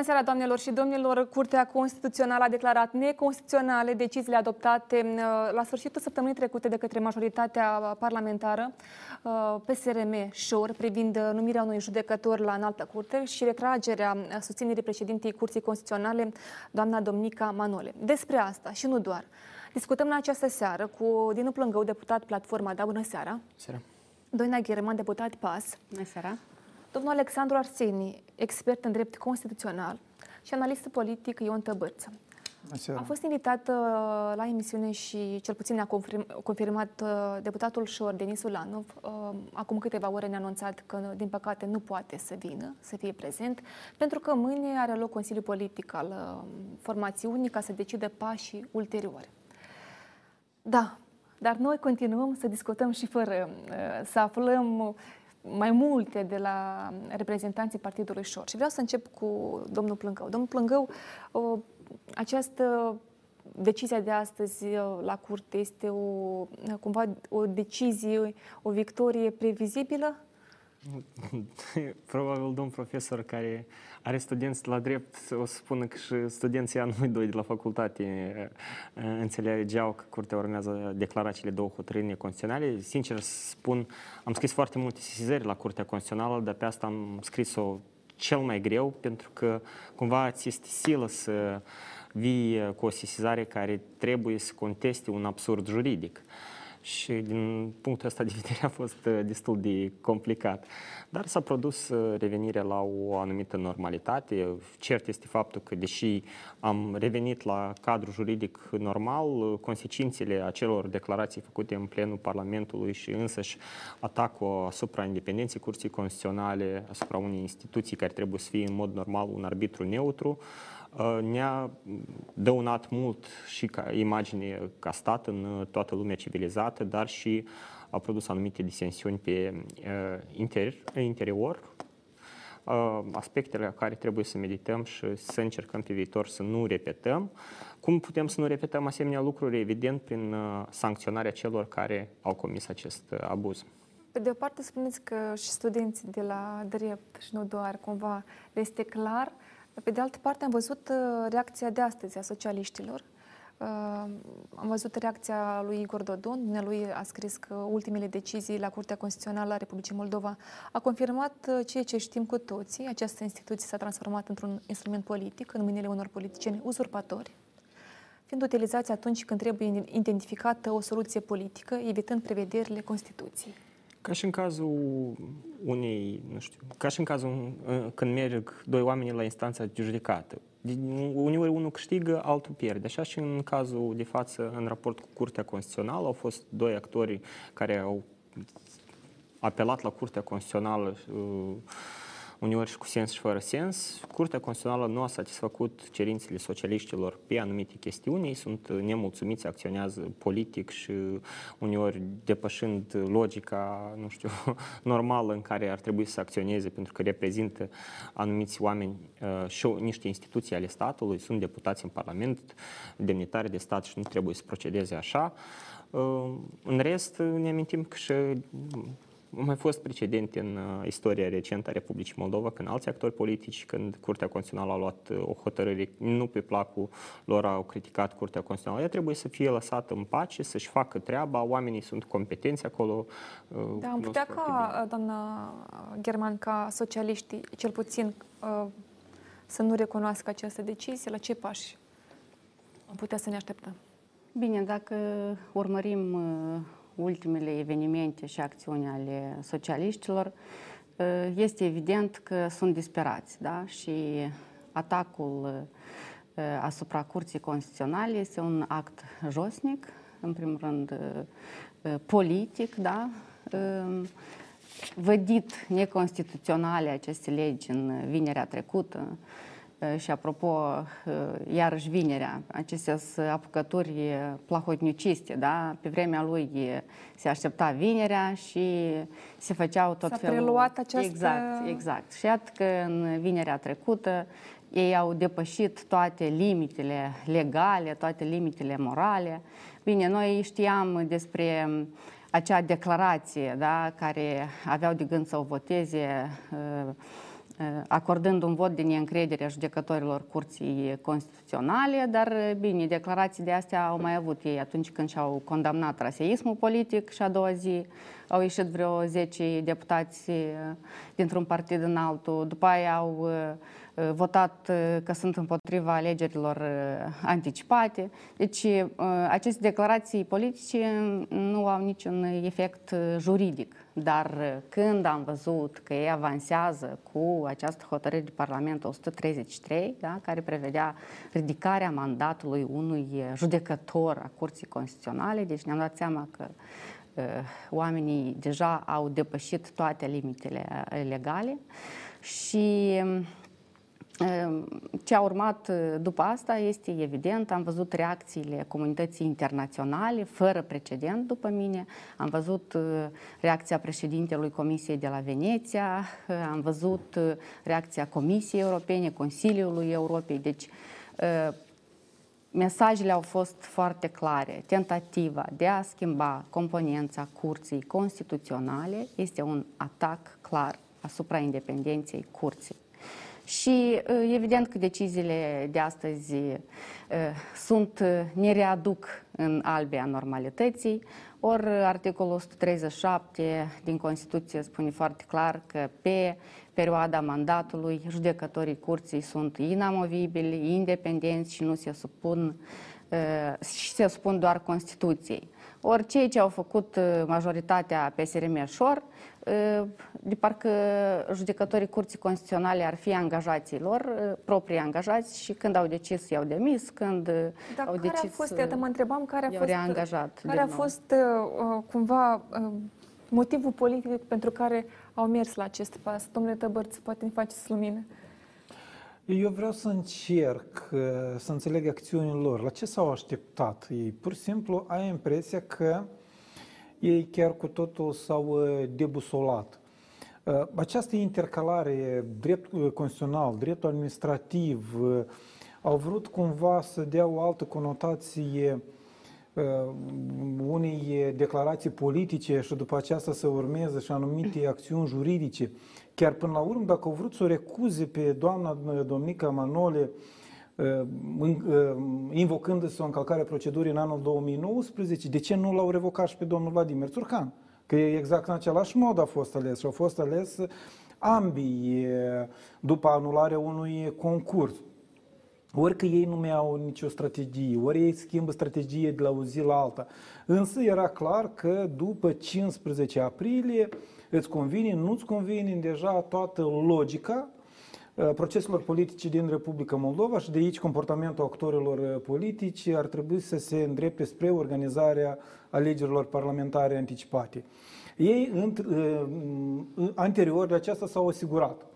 Bună seara, doamnelor și domnilor! Curtea Constituțională a declarat neconstituționale deciziile adoptate uh, la sfârșitul săptămânii trecute de către majoritatea parlamentară uh, PSRM Șor privind uh, numirea unui judecător la înaltă curte și retragerea susținerii președintei Curții Constituționale, doamna Domnica Manole. Despre asta și nu doar. Discutăm în această seară cu Dinu Plângău, deputat Platforma Da. Bună seara! Seara! Doina Gherman, deputat PAS. Bună seara! Domnul Alexandru Arseni, expert în drept constituțional și analist politic Ion Tăbărță. A fost invitat uh, la emisiune și cel puțin ne-a confirmat uh, deputatul Șor, Denis Ulanov. Uh, acum câteva ore ne-a anunțat că, din păcate, nu poate să vină, să fie prezent, pentru că mâine are loc Consiliul Politic al formațiunii ca să decide pașii ulteriori. Da, dar noi continuăm să discutăm și fără să aflăm mai multe de la reprezentanții Partidului Șor. Și vreau să încep cu domnul Plângău. Domnul Plângău, o, această decizia de astăzi la curte este o, cumva o decizie, o victorie previzibilă? Probabil domn profesor care are studenți la drept, o să spună că și studenții anului 2 de la facultate uh, înțelegeau că curtea urmează declara cele două hotărâri neconstituționale. Sincer spun, am scris foarte multe sesizări la Curtea Constituțională, dar pe asta am scris-o cel mai greu, pentru că cumva ți este silă să vii cu o sesizare care trebuie să conteste un absurd juridic. Uh, și din punctul ăsta de vedere a fost uh, destul de complicat. Dar s-a produs uh, revenirea la o anumită normalitate. Cert este faptul că, deși am revenit la cadru juridic normal, uh, consecințele acelor declarații făcute în plenul Parlamentului și însăși atacul asupra independenței Curții Constituționale, asupra unei instituții care trebuie să fie în mod normal un arbitru neutru, Uh, ne-a dăunat mult și ca imagine ca stat în uh, toată lumea civilizată, dar și a produs anumite disensiuni pe uh, interior, aspectele la care trebuie să medităm și să încercăm pe viitor să nu repetăm. Cum putem să nu repetăm asemenea lucruri? Evident, prin sancționarea celor care au comis acest abuz. Pe de o parte, spuneți că și studenții de la drept și nu doar, cumva, le este clar uh, pe de altă parte, am văzut uh, reacția de astăzi a socialiștilor. Uh, am văzut reacția lui Igor Dodon, lui a scris că ultimele decizii la Curtea Constituțională a Republicii Moldova a confirmat uh, ceea ce știm cu toții. Această instituție s-a transformat într-un instrument politic în mâinile unor politicieni uzurpatori, fiind utilizați atunci când trebuie identificată o soluție politică, evitând prevederile Constituției. Ca și în cazul unei, nu știu, ca și în cazul când merg doi oameni la instanța de judecată. Uneori unul câștigă, altul pierde. Așa și în cazul de față, în raport cu Curtea Constituțională, au fost doi actori care au apelat la Curtea Constituțională uh, uneori și cu sens și fără sens. Curtea Constituțională nu a satisfăcut cerințele socialiștilor pe anumite chestiuni, ei sunt nemulțumiți, acționează politic și uneori depășind logica, nu știu, normală în care ar trebui să acționeze pentru că reprezintă anumiți oameni uh, și niște instituții ale statului, sunt deputați în Parlament, demnitari de stat și nu trebuie să procedeze așa. Uh, în rest, ne amintim că și au mai fost precedente în uh, istoria recentă a Republicii Moldova, când alți actori politici, când Curtea Constituțională a luat uh, o hotărâre, nu pe placul lor au criticat Curtea Constituțională. Ea trebuie să fie lăsată în pace, să-și facă treaba, oamenii sunt competenți acolo. Uh, da, am putea ca, doamna German, ca socialiștii, cel puțin, să nu recunoască această decizie, la ce pași am putea să ne așteptăm? Bine, dacă urmărim ultimele evenimente și acțiuni ale socialiștilor, ă, este evident că sunt disperați da? și atacul ă, asupra Curții Constituționale este un act josnic, în primul rând ă, politic, da? vădit neconstituționale aceste legi în vinerea trecută, și apropo, iarăși vinerea, acestea sunt apucături plahotniciste, da? Pe vremea lui se aștepta vinerea și se făceau tot S-a felul... preluat această... Exact, exact. Și iată că în vinerea trecută ei au depășit toate limitele legale, toate limitele morale. Bine, noi știam despre acea declarație da, care aveau de gând să o voteze uh, acordând un vot de neîncredere a judecătorilor Curții Constituționale, dar bine, declarații de astea au mai avut ei atunci când și-au condamnat raseismul politic și a doua zi au ieșit vreo 10 deputați dintr-un partid în altul, după aia au Uh, votat uh, că sunt împotriva alegerilor uh, anticipate. Deci aceste declarații politice nu au niciun efect juridic. Dar când am văzut că ei avansează cu această hotărâre de Parlament 133, da, care prevedea ridicarea mandatului unui judecător a Curții Constituționale, deci ne-am dat seama că oamenii deja au depășit toate limitele legale și Ehm, ce a urmat eh, după asta este evident, am văzut reacțiile comunității internaționale, fără precedent după mine, am văzut eh, reacția președintelui Comisiei de la Veneția, eh, am văzut reacția Comisiei Europene, Consiliului Europei, deci mesajele au fost foarte clare. Tentativa de a schimba componența curții constituționale este un atac clar asupra independenței curții. Și evident că deciziile de astăzi sunt, ne readuc în albia normalității, ori articolul 137 din Constituție spune foarte clar că pe perioada mandatului judecătorii curții sunt inamovibili, independenți și nu se supun și se supun doar Constituției. Ori cei ce au făcut majoritatea PSRM Șor de parcă judecătorii Curții Constituționale ar fi angajații lor, proprii angajați și când au decis i-au demis, când Dar au care decis a fost, iată, mă întrebam care a fost, reangajat care a fost uh, cumva uh, motivul politic pentru care au mers la acest pas. Domnule Tăbărț, poate ne faceți lumină. Eu vreau să încerc să înțeleg acțiunile lor. La ce s-au așteptat ei? Pur și simplu ai impresia că ei chiar cu totul s-au uh, debusolat. Uh, această intercalare, drept uh, constituțional, dreptul administrativ, au vrut cumva să dea o altă conotație unei declarații politice și după aceasta să urmeze și anumite acțiuni juridice. Chiar până la urmă, dacă au vrut să o recuze pe doamna Domnica Manole, Uh, uh, invocându-se o încălcare a procedurii în anul 2019, de ce nu l-au revocat și pe domnul Vladimir Țurcan? Că exact în același mod a fost ales și au fost ales ambii după anularea unui concurs. Ori că ei nu mai au nicio strategie, ori ei schimbă strategie de la o zi la alta. Însă era clar că după 15 aprilie îți convine, nu-ți convine, deja toată logica Uh, proceselor politice din Republica Moldova și de aici comportamentul actorilor uh, politici ar trebui să se îndrepte spre organizarea alegerilor parlamentare anticipate. Ei, uh, anterior de aceasta, s-au asigurat.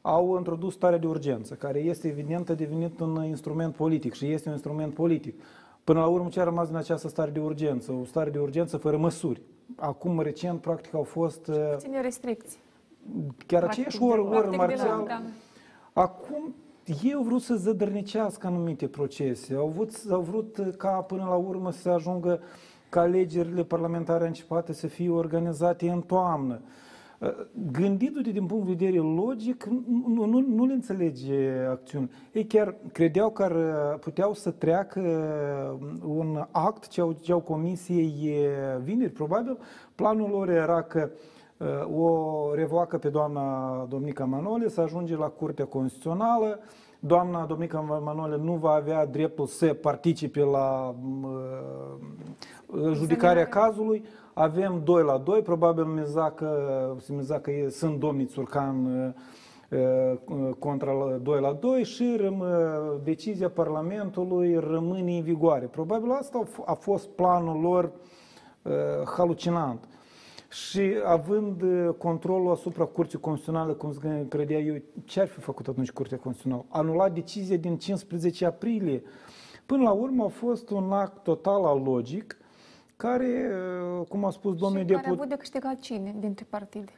Au introdus starea de urgență, care este evident a devenit un instrument politic și este un instrument politic. Până la urmă, ce a rămas din această stare de urgență? O stare de urgență fără măsuri. Acum, recent, practic, au fost... Ține restricții. Chiar aceeași oră, oră marțial. Da. Acum, ei au vrut să zădărnicească anumite procese, au vrut, au vrut ca până la urmă să ajungă ca alegerile parlamentare anticipate să fie organizate în toamnă. Gândindu-te din punct de vedere logic, nu, nu, nu le înțelege acțiuni. Ei chiar credeau că puteau să treacă un act ce au, ce au comisiei vineri, probabil. Planul lor era că uh, o revoacă pe doamna Domnica Manole, să ajunge la Curtea Constituțională. Doamna Domnica Manole nu va avea dreptul să participe la judicarea cazului. Avem 2 la 2, probabil miza că, miza că sunt domnii Țurcan contra 2 la 2 și răm, decizia Parlamentului rămâne în vigoare. Probabil asta a fost planul lor halucinant. Și având uh, controlul asupra Curții Constituționale, cum credea eu, ce ar fi făcut atunci Curtea Constituțională? Anulat decizia din 15 aprilie. Până la urmă a fost un act total alogic, care, uh, cum a spus domnul deputat... Și care a avut de câștigat cine dintre partide?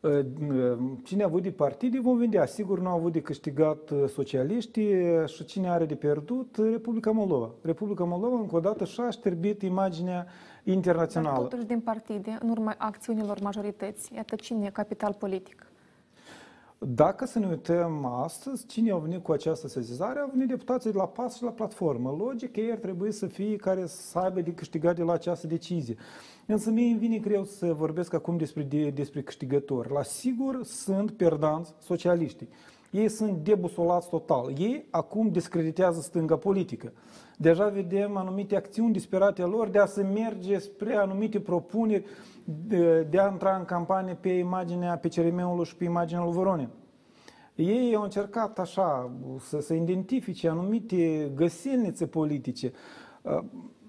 Uh, cine a avut de partide vom vedea. Sigur nu a avut de câștigat socialiștii și cine are de pierdut Republica Moldova. Republica Moldova încă o dată și-a șterbit imaginea internațională. Dar totuși din partide, în urma acțiunilor majorități, iată cine e capital politic? Dacă să ne uităm astăzi, cine au venit cu această sezizare? Au venit deputații de la PAS și la platformă. Logic, ei ar trebui să fie care să aibă de câștigat de la această decizie. Însă mie îmi vine greu să vorbesc acum despre, de, despre câștigători. La sigur sunt perdanți socialiștii. Ei sunt debusolați total. Ei acum discreditează stânga politică. Deja vedem anumite acțiuni disperate lor de a se merge spre anumite propuneri de, de a intra în campanie pe imaginea pe CRM-ului și pe imaginea lui Voronin. Ei au încercat așa să, să identifice anumite găselnițe politice.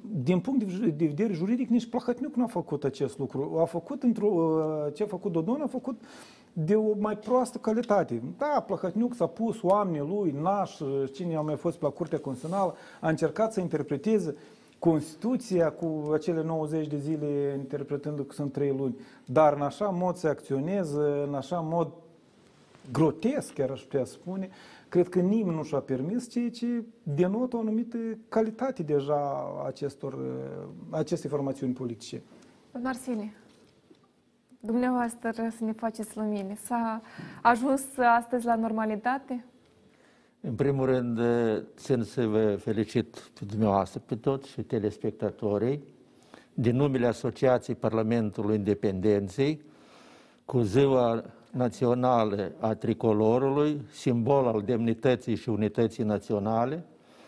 Din punct de vedere juridic, nici Plahotniuc nu a făcut acest lucru. A făcut într-o, ce a făcut Dodon, a făcut de o mai proastă calitate. Da, Plahotniuc s-a pus oamenii lui, Naș, cine a mai fost pe la Curtea Constituțională, a încercat să interpreteze Constituția cu acele 90 de zile interpretând că sunt 3 luni, dar în așa mod se acționează, în așa mod grotesc, chiar aș putea spune, cred că nimeni nu și-a permis, ceea ce denotă o anumită calitate deja acestor, aceste formațiuni politice. Domnul Arsenie, dumneavoastră să ne faceți lumine. S-a ajuns astăzi la normalitate? În primul rând, țin să vă felicit pe dumneavoastră, pe toți și telespectatorii, din numele Asociației Parlamentului Independenței, cu ziua națională a tricolorului, simbol al demnității și unității naționale,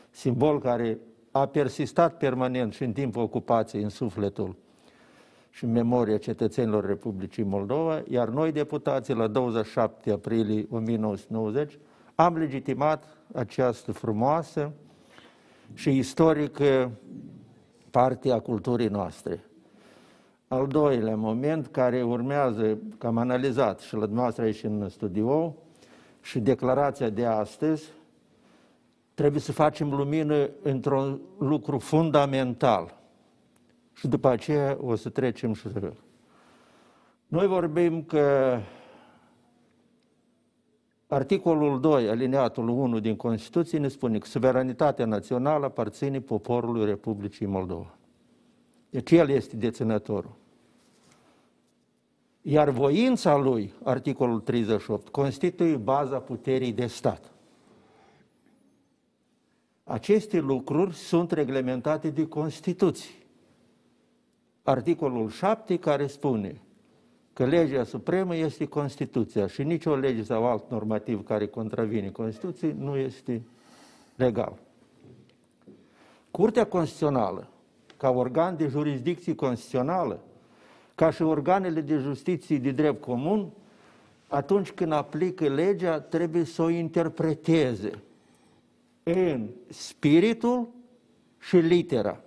simbol care a persistat permanent și în timpul ocupației în sufletul și în memoria cetățenilor Republicii Moldova, iar noi, deputații, la 27 aprilie 1990, am legitimat această frumoasă și istorică parte a culturii noastre. Al doilea moment care urmează, că am analizat și la dumneavoastră aici în studio, și declarația de astăzi, trebuie să facem lumină într-un lucru fundamental. Și după aceea o să trecem și să... Noi vorbim că articolul 2, alineatul 1 din Constituție ne spune că suveranitatea națională aparține poporului Republicii Moldova. Deci el este deținătorul. Iar voința lui, articolul 38, constituie baza puterii de stat. Aceste lucruri sunt reglementate de Constituție. Articolul 7 care spune că legea supremă este Constituția și nicio lege sau alt normativ care contravine Constituției nu este legal. Curtea Constituțională ca organ de jurisdicție constituțională, ca și organele de justiție de drept comun, atunci când aplică legea, trebuie să o interpreteze în spiritul și litera.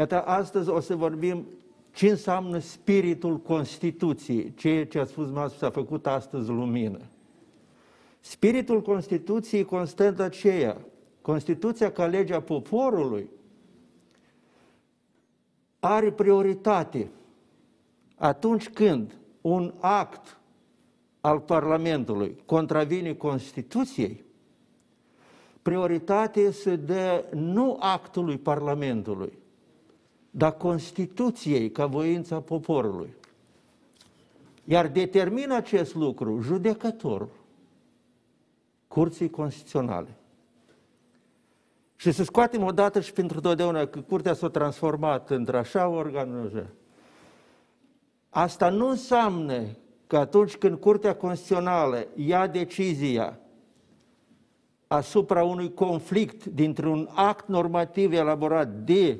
Iată, astăzi o să vorbim ce înseamnă spiritul Constituției, ceea ce a spus s-a făcut astăzi lumină. Spiritul Constituției constă în aceea, Constituția ca legea poporului, are prioritate atunci când un act al Parlamentului contravine Constituției, prioritate se dă nu actului Parlamentului, dar Constituției ca voința poporului. Iar determină acest lucru judecătorul Curții Constituționale. Și să scoatem odată și pentru totdeauna că curtea s-a transformat într-așa organ. Asta nu înseamnă că atunci când Curtea Constituțională ia decizia asupra unui conflict dintr-un act normativ elaborat de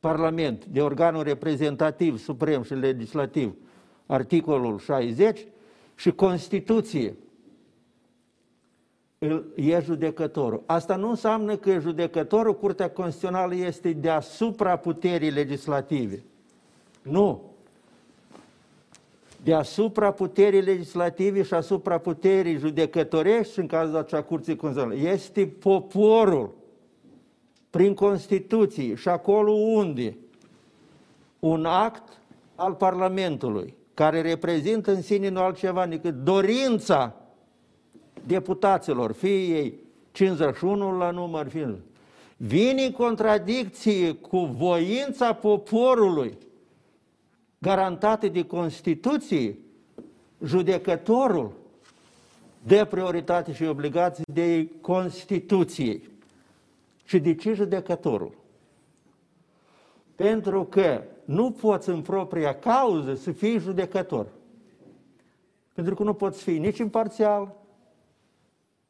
Parlament, de organul reprezentativ, suprem și legislativ, articolul 60, și Constituție, e judecătorul. Asta nu înseamnă că judecătorul, Curtea Constituțională, este deasupra puterii legislative. Nu. Deasupra puterii legislative și asupra puterii judecătorești, în cazul acea Curții Constituționale, este poporul prin Constituție. Și acolo unde? Un act al Parlamentului care reprezintă în sine nu altceva decât dorința deputaților, fie ei 51 la număr, fie vine în contradicție cu voința poporului garantată de Constituție, judecătorul dă prioritate și obligații de Constituției. Și de ce judecătorul? Pentru că nu poți în propria cauză să fii judecător. Pentru că nu poți fi nici imparțial,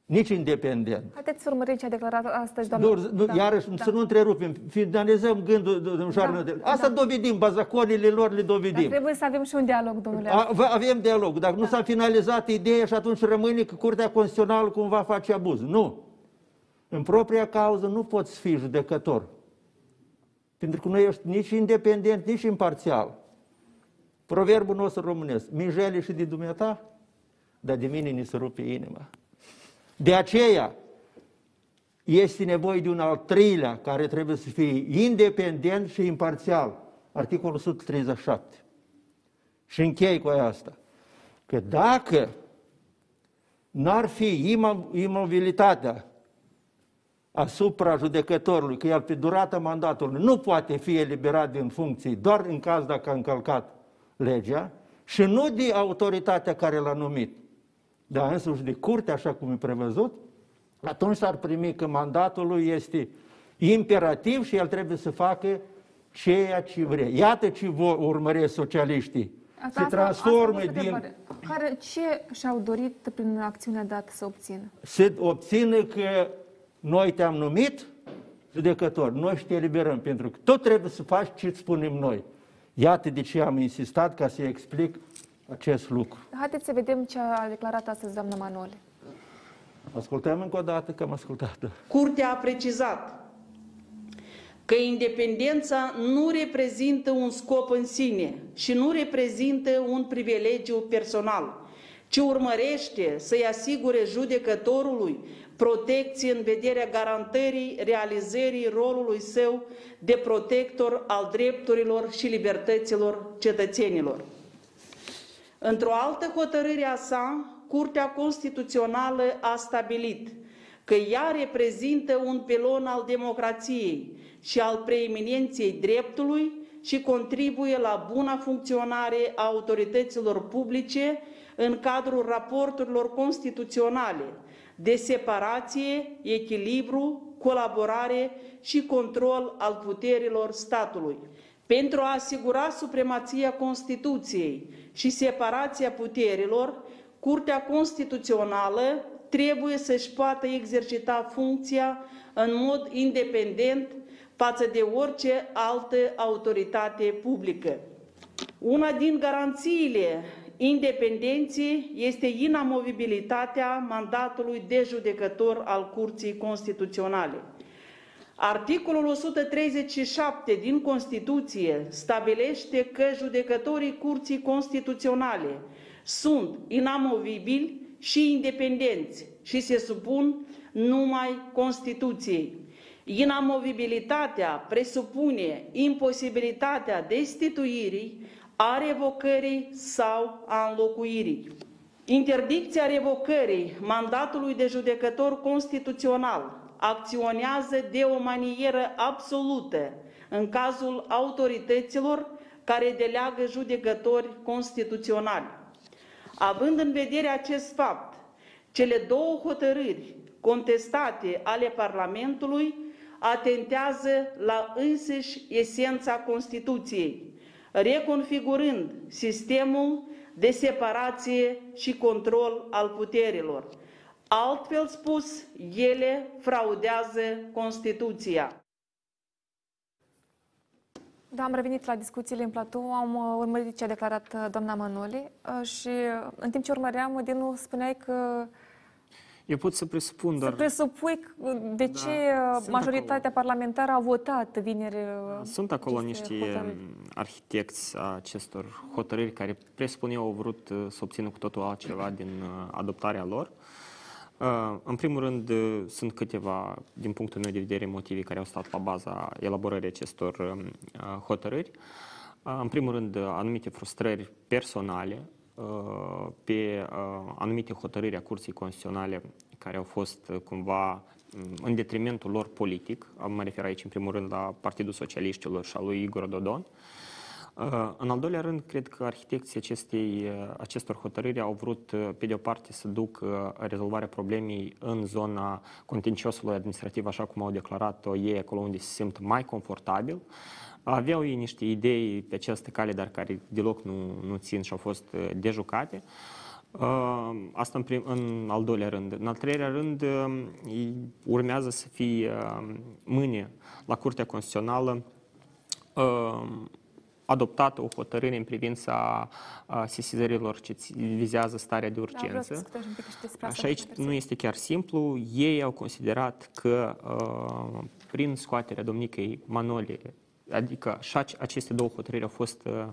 nici independent. Haideți să urmărim ce a declarat astăzi doamna. Nu, nu, da, iarăși, da. să nu întrerupem, finalizăm gândul domnul da, Asta da. dovedim, bazaconile lor le dovedim. Dar trebuie să avem și un dialog, domnule. A, avem dialog, dacă da. nu s-a finalizat ideea și atunci rămâne că Curtea Constituțională cumva face abuz. Nu. În propria cauză nu poți fi judecător. Pentru că nu ești nici independent, nici imparțial. Proverbul nostru românesc, mijele și de dumneata, dar de mine ni se rupe inima. De aceea este nevoie de un al treilea care trebuie să fie independent și imparțial. Articolul 137. Și închei cu asta. Că dacă n-ar fi imobilitatea asupra judecătorului, că el pe durata mandatului nu poate fi eliberat din funcții doar în caz dacă a încălcat legea și nu de autoritatea care l-a numit, dar însuși de curte, așa cum e prevăzut, atunci s-ar primi că mandatul lui este imperativ și el trebuie să facă ceea ce vrea. Iată ce vor urmăresc socialiștii. Asta, se transformă asta, asta din... Care, ce și-au dorit prin acțiunea dată să obțină? Să obțină că noi te-am numit judecător, noi și te eliberăm, pentru că tot trebuie să faci ce spunem noi. Iată de ce am insistat ca să explic acest lucru. Haideți să vedem ce a declarat astăzi doamna Manole. Ascultăm încă o dată că am ascultat. Curtea a precizat că independența nu reprezintă un scop în sine și nu reprezintă un privilegiu personal, ci urmărește să-i asigure judecătorului protecție în vederea garantării realizării rolului său de protector al drepturilor și libertăților cetățenilor. Într-o altă hotărâre a sa, Curtea Constituțională a stabilit că ea reprezintă un pilon al democrației și al preeminenței dreptului și contribuie la buna funcționare a autorităților publice în cadrul raporturilor constituționale de separație, echilibru, colaborare și control al puterilor statului. Pentru a asigura supremația Constituției și separația puterilor, Curtea Constituțională trebuie să-și poată exercita funcția în mod independent față de orice altă autoritate publică. Una din garanțiile independenței este inamovibilitatea mandatului de judecător al Curții Constituționale. Articolul 137 din Constituție stabilește că judecătorii Curții Constituționale sunt inamovibili și independenți și se supun numai Constituției. Inamovibilitatea presupune imposibilitatea destituirii, a revocării sau a înlocuirii. Interdicția revocării mandatului de judecător constituțional acționează de o manieră absolută în cazul autorităților care deleagă judecători constituționali. Având în vedere acest fapt, cele două hotărâri contestate ale Parlamentului atentează la însăși esența Constituției, reconfigurând sistemul de separație și control al puterilor. Altfel spus, ele fraudează Constituția. Da, am revenit la discuțiile în platou, am uh, urmărit ce a declarat uh, doamna Manoli uh, și în timp ce urmăream, Dinu spuneai că eu pot să presupun doar... Să presupui de da, ce majoritatea acolo. parlamentară a votat vineri Sunt acolo niște hotărâri. arhitecți a acestor hotărâri care presupun eu au vrut să obțină cu totul altceva din adoptarea lor. În primul rând, sunt câteva, din punctul meu de vedere, motive care au stat la baza elaborării acestor hotărâri. În primul rând, anumite frustrări personale pe anumite hotărâri a Curții Constituționale care au fost cumva în detrimentul lor politic. Mă refer aici, în primul rând, la Partidul Socialiștilor și al lui Igor Dodon. În al doilea rând, cred că arhitecții acestei, acestor hotărâri au vrut, pe de o parte, să duc rezolvarea problemei în zona contenciosului administrativ, așa cum au declarat-o ei, acolo unde se simt mai confortabil. Aveau ei niște idei pe această cale, dar care deloc nu, nu țin și au fost dejucate. Asta în, prim, în al doilea rând. În al treilea rând, urmează să fie mâine la Curtea Constituțională adoptată o hotărâre în privința sesizărilor ce vizează starea de urgență. Da, și aici nu este chiar simplu. Ei au considerat că prin scoaterea domnicei Manole Adică și aceste două hotărâri au fost uh,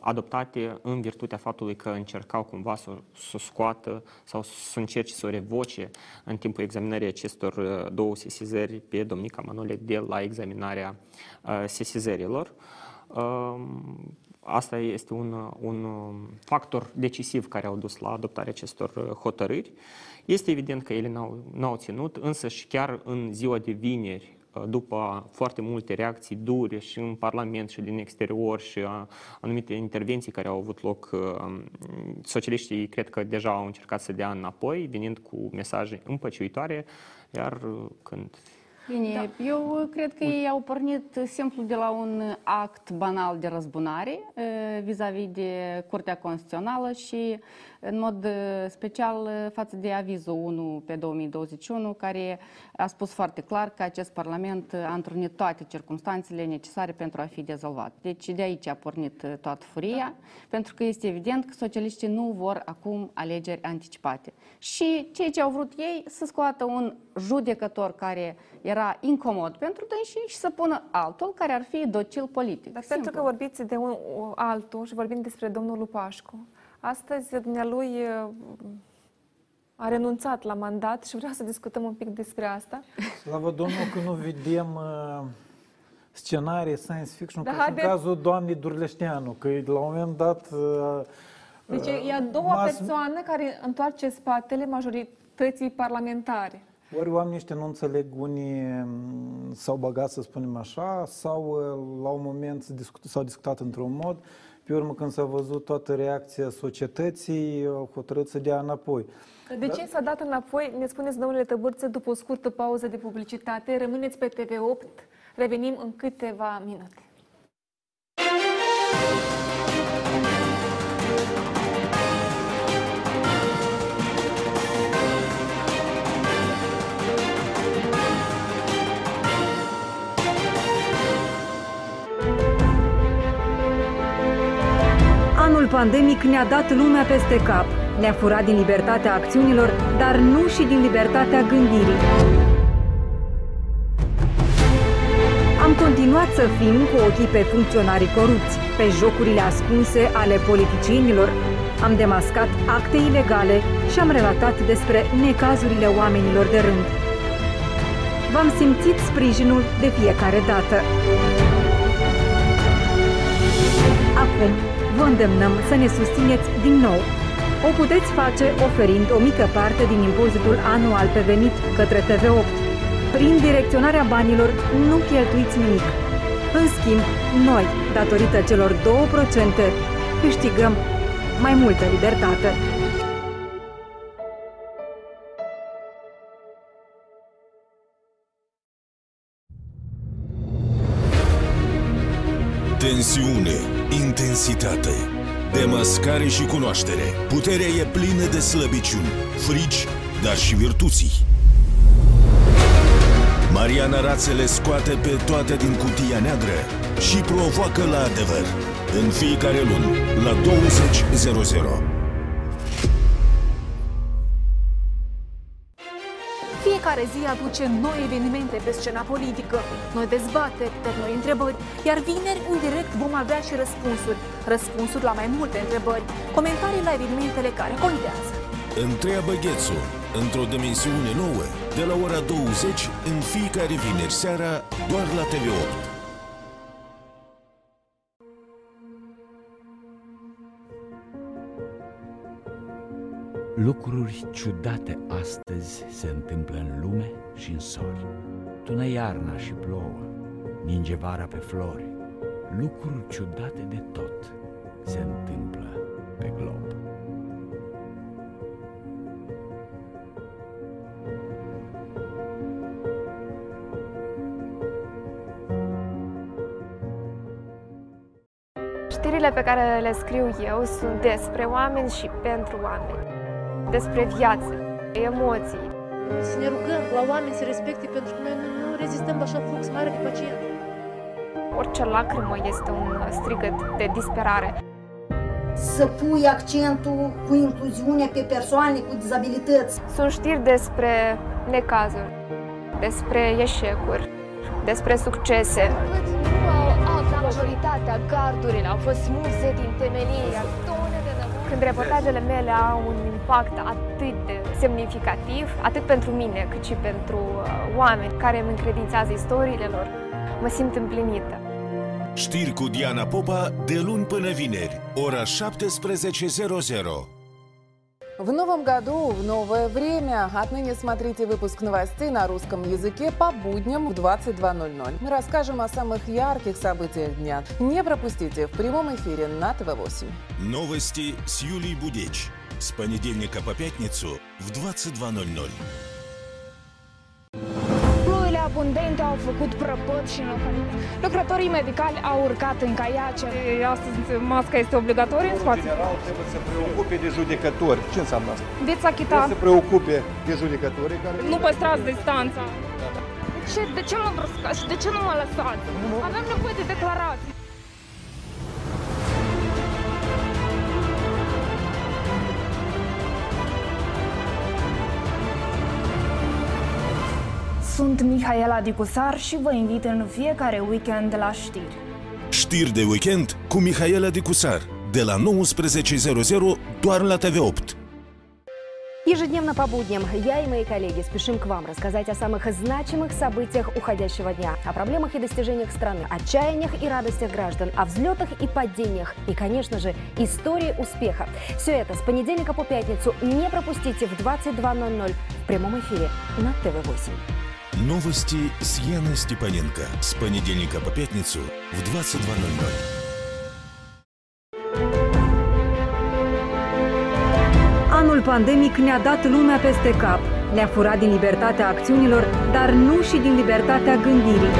adoptate în virtutea faptului că încercau cumva să, să scoată sau să încerce să o revoce în timpul examinării acestor uh, două sesizări pe domnica Manole de la examinarea uh, sesizărilor. Uh, asta este un, un factor decisiv care au dus la adoptarea acestor uh, hotărâri. Este evident că ele n-au, n-au ținut, însă și chiar în ziua de vineri, după foarte multe reacții dure și în Parlament și din exterior și anumite intervenții care au avut loc, socialiștii cred că deja au încercat să dea înapoi, venind cu mesaje împăciuitoare, iar când Bine, da. eu cred că ei au pornit simplu de la un act banal de răzbunare vis-a-vis -vis de Curtea Constituțională și în mod special față de avizul 1 pe 2021, care a spus foarte clar că acest Parlament a întrunit toate circunstanțele necesare pentru a fi dezolvat. Deci de aici a pornit toată furia, da. pentru că este evident că socialiștii nu vor acum alegeri anticipate. Și ceea ce au vrut ei să scoată un judecător care era incomod pentru dânsii și să pună altul care ar fi docil politic. Dar Simplu. pentru că vorbiți de un altul și vorbim despre domnul Lupașcu, astăzi dumnealui a renunțat la mandat și vreau să discutăm un pic despre asta. Slavă Domnul că nu vedem uh, scenarii science fiction da, ca în cazul doamnei Durleșteanu, că la un moment dat... Uh, deci e a doua mas... persoană care întoarce spatele majorității parlamentare. Ori oamenii ăștia nu înțeleg, unii mm, s-au băgat, să spunem așa, sau uh, la un moment s-au discutat într-un mod, pe urmă când s-a văzut toată reacția societății, au hotărât să dea înapoi. De ce s-a dat înapoi? Ne spuneți, domnule Tăbârță, după o scurtă pauză de publicitate. Rămâneți pe TV8. Revenim în câteva minute. Pandemic ne-a dat lumea peste cap ne-a furat din libertatea acțiunilor, dar nu și din libertatea gândirii. Am continuat să fim cu ochii pe funcționarii corupți, pe jocurile ascunse ale politicienilor, am demascat acte ilegale și am relatat despre necazurile oamenilor de rând. V-am simțit sprijinul de fiecare dată. Acum vă îndemnăm să ne susțineți din nou o puteți face oferind o mică parte din impozitul anual pe venit către TV8. Prin direcționarea banilor nu cheltuiți nimic. În schimb, noi, datorită celor 2%, câștigăm mai multă libertate. Tensiune, intensitate Demascare și cunoaștere. Puterea e plină de slăbiciuni, frici, dar și virtuții. Mariana Rațele scoate pe toate din cutia neagră și provoacă la adevăr. În fiecare lună, la 20.00. Fiecare zi aduce noi evenimente pe scena politică, noi dezbateri, de noi întrebări, iar vineri, în direct, vom avea și răspunsuri. Răspunsuri la mai multe întrebări, comentarii la evenimentele care contează. Întreabă Ghețu, într-o dimensiune nouă, de la ora 20, în fiecare vineri seara, doar la TV8. Lucruri ciudate astăzi se întâmplă în lume și în sori. Tună iarna și plouă, ninge vara pe flori. lucruri ciudate de tot se întâmplă pe glob. Știrile pe care le scriu eu sunt despre oameni și pentru oameni. Despre viață, emoții. Să ne rugăm la oameni să respecte pentru că noi nu, nu rezistăm la așa flux mare de pacient. Orice lacrimă este un strigăt de disperare. Să pui accentul cu incluziunea pe persoane cu dizabilități. Sunt știri despre necazuri, despre eșecuri, despre succese. Majoritatea gardurilor au fost smulse din temelie. Când reportajele mele au un impact atât de semnificativ, atât pentru mine, cât și pentru uh, oameni care îmi încredințează istoriile lor, mă simt împlinită. Știri cu Diana Popa de luni până vineri, ora 17.00. В новом году, в новое время. Отныне смотрите выпуск новостей на русском языке по будням в 22.00. Мы расскажем о самых ярких событиях дня. Не пропустите в прямом эфире на ТВ-8. Новости с Юлией Будеч. С понедельника по пятницу в 22.00. abundente au făcut prăpăt și înlocuit. Lucrătorii medicali au urcat în caiace. Astăzi masca este obligatorie în spațiu? În general trebuie să preocupe de judecători. Ce înseamnă asta? Veți achita. Trebuie să preocupe de judecători care... Nu păstrați distanța. De ce, de ce mă brăscați și de ce nu mă lăsați? Avem nevoie de declarații. Sunt Mihaela Dicusar și vă invit în fiecare weekend la știri. Știri de weekend cu Mihaela Dicusar, de la 19.00 doar la TV8. Ежедневно по будням я и мои коллеги спешим к вам рассказать о самых значимых событиях уходящего дня, о проблемах и достижениях страны, отчаяниях и радостях граждан, о взлетах и падениях и, конечно же, истории успеха. Все это с понедельника по пятницу не пропустите в 22.00 в прямом эфире на ТВ-8. Новости с Яной Степаненко. С понедельника по пятницу в 22.00. Anul pandemic ne-a dat lumea peste cap. Ne-a furat din libertatea acțiunilor, dar nu și din libertatea gândirii.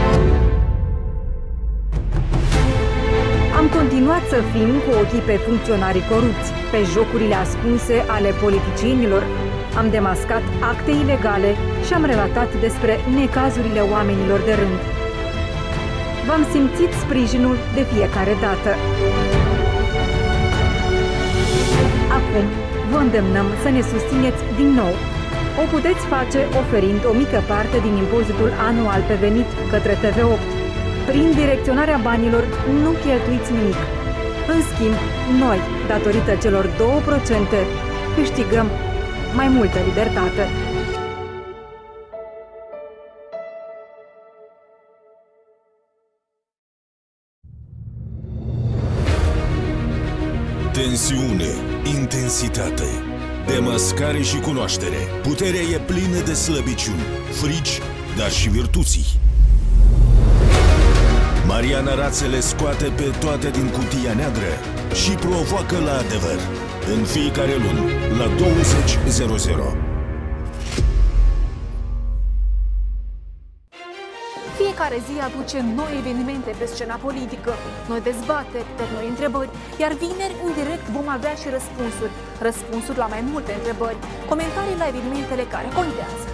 Am continuat să fim cu ochii pe funcționarii corupți, pe jocurile ascunse ale politicienilor, am demascat acte ilegale și am relatat despre necazurile oamenilor de rând. V-am simțit sprijinul de fiecare dată. Acum vă îndemnăm să ne susțineți din nou. O puteți face oferind o mică parte din impozitul anual pe venit către TV8. Prin direcționarea banilor nu cheltuiți nimic. În schimb, noi, datorită celor 2%, câștigăm mai multă libertate. Tensiune, intensitate, demascare și cunoaștere. Puterea e plină de slăbiciuni, frici, dar și virtuții. Mariana Rațele scoate pe toate din cutia neagră și provoacă la adevăr. În fiecare lună, la 20.00. Fiecare zi aduce noi evenimente pe scena politică, noi dezbateri, de noi întrebări, iar vineri, în direct, vom avea și răspunsuri. Răspunsuri la mai multe întrebări, comentarii la evenimentele care contează.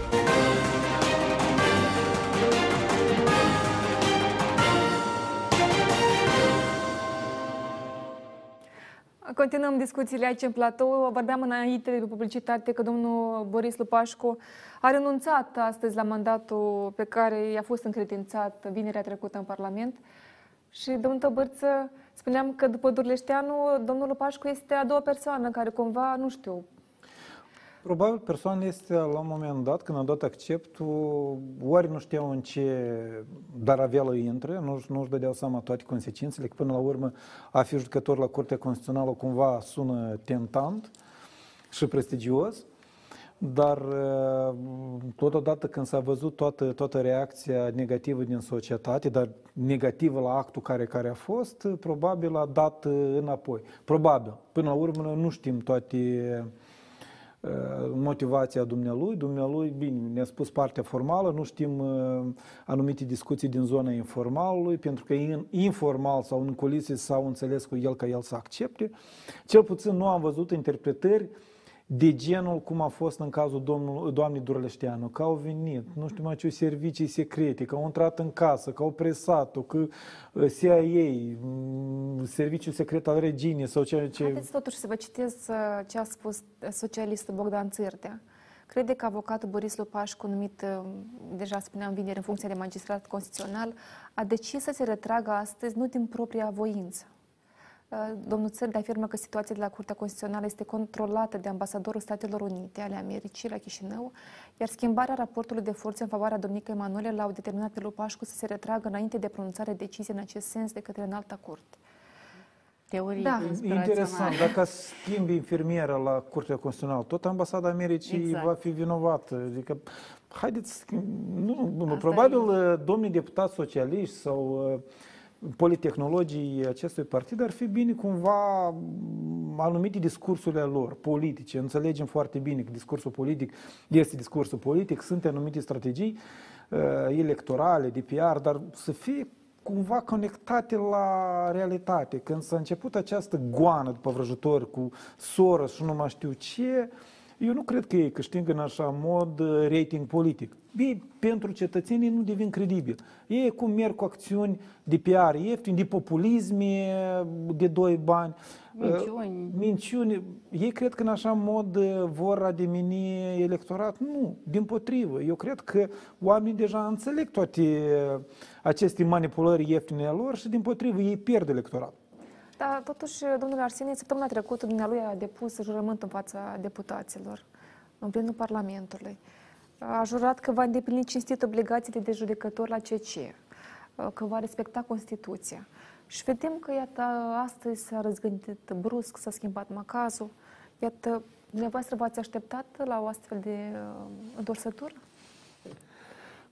Continuăm discuțiile aici în platou. Vorbeam înainte de publicitate că domnul Boris Lupașcu a renunțat astăzi la mandatul pe care i-a fost încredințat vinerea trecută în Parlament. Și domnul Tăbărță, spuneam că după Durleșteanu, domnul Lupașcu este a doua persoană care cumva, nu știu, Probabil persoana este la un moment dat, când a dat acceptul, ori nu știau în ce daraveală intră, nu, nu își dădeau seama toate consecințele, că până la urmă a fi judecător la Curtea Constituțională cumva sună tentant și prestigios. dar uh, totodată când s-a văzut toată, toată reacția negativă din societate, dar negativă la actul care, care a fost, probabil a dat înapoi. Probabil. Până la urmă nu știm toate motivația dumnealui. Dumnealui, bine, ne-a spus partea formală, nu știm anumite discuții din zona informalului, pentru că informal sau în culise s-au înțeles cu el ca el să accepte. Cel puțin nu am văzut interpretări de genul cum a fost în cazul domnul, doamnei Durleșteanu, că au venit, nu știu mai ce servicii secrete, că au intrat în casă, că au presat-o, că uh, CIA, mm, serviciul secret al reginei sau ceea ce... Haideți totuși să vă citesc uh, ce a spus uh, socialistul Bogdan Țârdea. Crede că avocatul Boris Lupașcu, numit, deja spuneam vineri, în funcție de magistrat constituțional, a decis să se retragă astăzi nu din propria voință, Uh, domnul Țărde afirmă că situația de la Curtea Constituțională este controlată de ambasadorul Statelor Unite ale Americii la Chișinău, iar schimbarea raportului de forțe în favoarea domnicăi Emanuele l-au determinat pe Lupașcu să se retragă înainte de pronunțare decizie în acest sens de către înalta curte. Teorie da. Interesant. Dacă schimbi infirmieră la Curtea Constituțională, tot ambasada Americii exact. va fi vinovată. Adică, haideți, nu, nu probabil e. Uh, domnii deputați socialiști sau uh, politehnologii acestui partid ar fi bine cumva anumite discursurile lor politice. Înțelegem foarte bine că discursul politic este discursul politic, sunt anumite strategii uh, electorale, de PR, dar să fie cumva conectate la realitate. Când s-a început această goană după vrăjitori cu Soros și nu mai știu ce, uh, eu nu cred că ei câștigă în așa mod uh, rating politic. Ei, pentru cetățenii nu devin credibili. Ei cum merg cu acțiuni de PR ieftin, de populisme, de doi bani. Uh, minciuni. Minciuni. Ei cred că în așa mod uh, vor ademeni electorat? Nu, din potrivă. Eu cred că oamenii deja înțeleg toate aceste manipulări ieftine lor și din potrivă ei pierd electorat. Dar totuși, domnule Arsenie, săptămâna trecută dumnealui a depus jurământ în fața deputaților, în plenul Parlamentului. A jurat că va îndeplini cinstit obligațiile de judecător la CC, că va respecta Constituția. Și vedem că, iată, astăzi s-a răzgândit brusc, s-a schimbat macazul. Iată, dumneavoastră v-ați așteptat la o astfel de uh, întorsătură?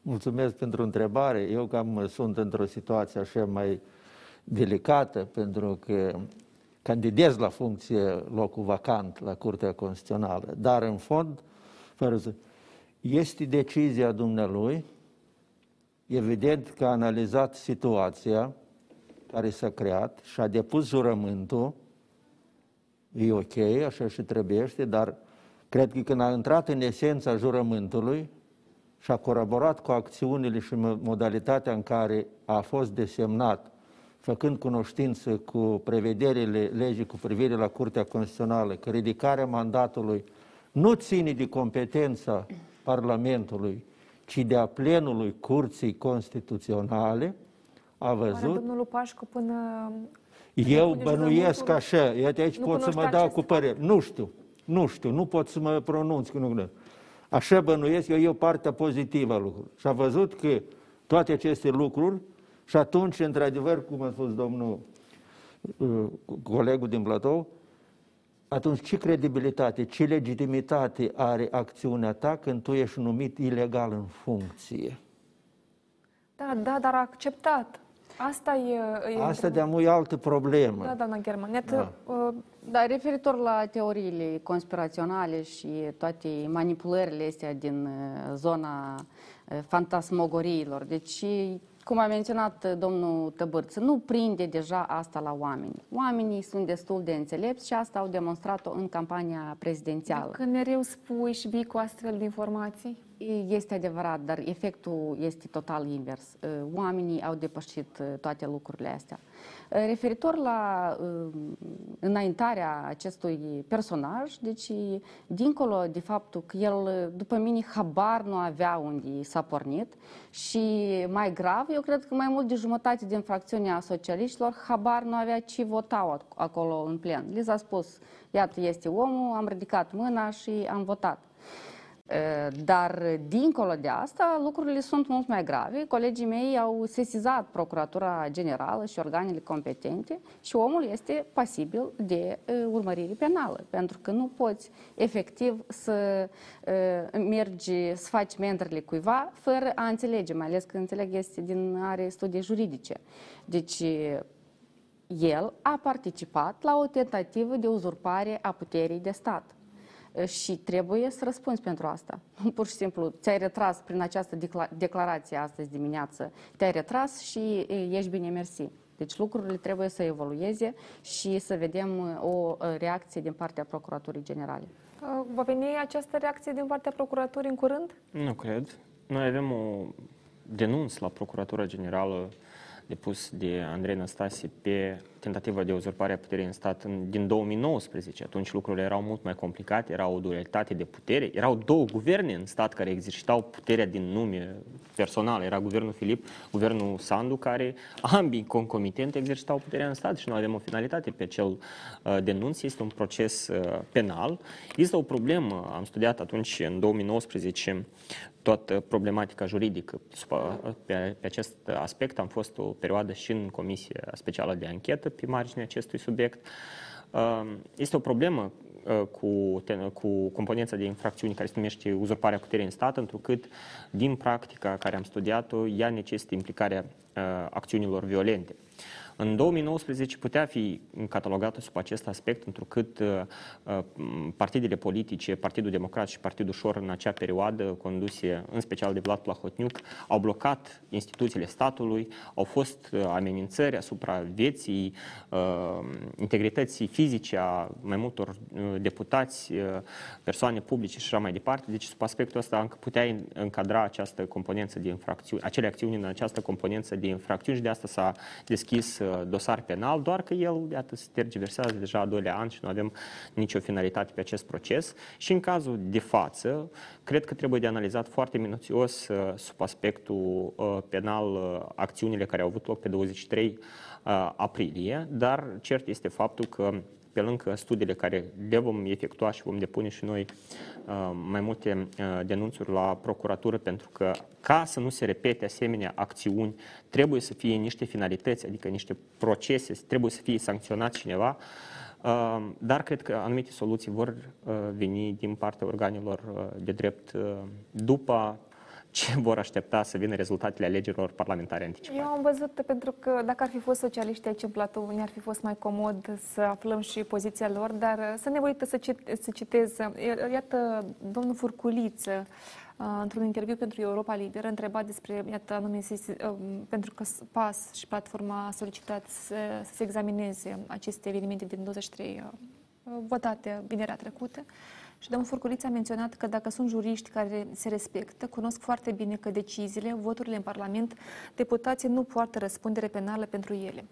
Mulțumesc pentru întrebare. Eu cam sunt într-o situație așa mai delicată pentru că candidez la funcție locul vacant la Curtea Constituțională, dar în fond, fără să... este decizia dumnealui, evident că a analizat situația care s-a creat și a depus jurământul, e ok, așa și trebuiește, dar cred că când a intrat în esența jurământului și a colaborat cu acțiunile și modalitatea în care a fost desemnat făcând cunoștință cu prevederile legii cu privire la Curtea Constituțională, că ridicarea mandatului nu ține de competența Parlamentului, ci de a plenului Curții Constituționale, a văzut... Oare domnul Lupașcu până... Eu bănuiesc așa, iată aici pot să mă dau cu părere. Nu știu, nu știu, nu pot să mă pronunț. Nu, Așa bănuiesc eu, e o parte pozitivă a lucrurilor. Și a văzut că toate aceste lucruri și atunci, într-adevăr, cum a spus domnul uh, colegul din Platou, atunci ce credibilitate, ce legitimitate are acțiunea ta când tu ești numit ilegal în funcție? Da, da, dar a acceptat. Asta e... e Asta de e altă problemă. Da, doamna German. Da. Uh, da, referitor la teoriile conspiraționale și toate manipulările astea din uh, zona uh, fantasmogoriilor. Deci cum a menționat uh, domnul Tăbârță, nu prinde deja asta la oameni. Oamenii sunt destul de înțelepți și asta au demonstrat-o în campania prezidențială. Când mereu spui și vii cu astfel de informații? Este adevărat, dar efectul este total invers. Uh, oamenii au depășit uh, toate lucrurile astea. Referitor la înaintarea acestui personaj, deci dincolo de faptul că el, după mine, habar nu avea unde s-a pornit și mai grav, eu cred că mai mult de jumătate din fracțiunea socialiștilor habar nu avea ce votau acolo în plen. Li s-a spus, iată, este omul, am ridicat mâna și am votat. Dar, dincolo de asta, lucrurile sunt mult mai grave. Colegii mei au sesizat Procuratura Generală și organele competente și omul este pasibil de urmărire penală, pentru că nu poți efectiv să mergi, să faci mentrele cuiva fără a înțelege, mai ales că înțeleg este din are studii juridice. Deci, el a participat la o tentativă de uzurpare a puterii de stat și trebuie să răspunzi pentru asta. Pur și simplu, ți-ai retras prin această declarație astăzi dimineață, te-ai retras și ești bine mersi. Deci lucrurile trebuie să evolueze și să vedem o reacție din partea Procuraturii Generale. Va veni această reacție din partea Procuraturii în curând? Nu cred. Noi avem o denunț la Procuratura Generală depus de Andrei Năstase pe tentativa de uzurpare a puterii în stat în, din 2019. Atunci lucrurile erau mult mai complicate, era o dualitate de putere. Erau două guverne în stat care exercitau puterea din nume personal. Era guvernul Filip, guvernul Sandu, care ambii concomitent exercitau puterea în stat și noi avem o finalitate pe acel uh, denunț. Este un proces uh, penal. Este o problemă, am studiat atunci în 2019 toată problematica juridică pe, pe acest aspect. Am fost o perioadă și în Comisia Specială de Anchetă pe marginea acestui subiect. Este o problemă cu, cu componența de infracțiuni care se numește uzurparea puterii în stat, întrucât din practica care am studiat-o, ea necesită implicarea acțiunilor violente. În 2019 putea fi catalogată sub acest aspect, întrucât uh, uh, partidele politice, Partidul Democrat și Partidul Șor în acea perioadă, conduse în special de Vlad Plahotniuc, au blocat instituțiile statului, au fost uh, amenințări asupra vieții, integrității fizice a mai multor deputați, persoane publice și așa mai departe. Deci, sub aspectul ăsta, încă putea încadra această componență de infracțiuni, acele acțiuni în această componență de infracțiuni și de asta s-a deschis dosar penal, doar că el, iată, se tergiversează deja a doilea an și nu avem nicio finalitate pe acest proces. Și în cazul de față, cred că trebuie de analizat foarte minuțios uh, sub aspectul uh, penal uh, acțiunile care au avut loc pe 23 aprilie, dar cert este faptul că pe lângă studiile care le vom efectua și vom depune și noi uh, mai multe uh, denunțuri la procuratură, pentru că ca să nu se repete asemenea acțiuni, trebuie să fie niște finalități, adică niște procese, trebuie să fie sancționat cineva, uh, dar cred că anumite soluții vor veni din partea organelor de drept după ce vor aștepta să vină rezultatele alegerilor parlamentare anticipate. Eu am văzut, pentru că dacă ar fi fost socialiști aici în platou, ne-ar fi fost mai comod să aflăm și poziția lor, dar să ne uită să, cit- să citez. Iată, domnul Furculiță, într-un interviu pentru Europa Liber, întrebat despre, iată, anume, pentru că PAS și platforma a solicitat să, să se examineze aceste evenimente din 23 votate vinerea trecută. Și domnul Furculiț a menționat că dacă sunt juriști care se respectă, cunosc foarte bine că deciziile, voturile în Parlament, deputații nu poartă răspundere penală pentru ele.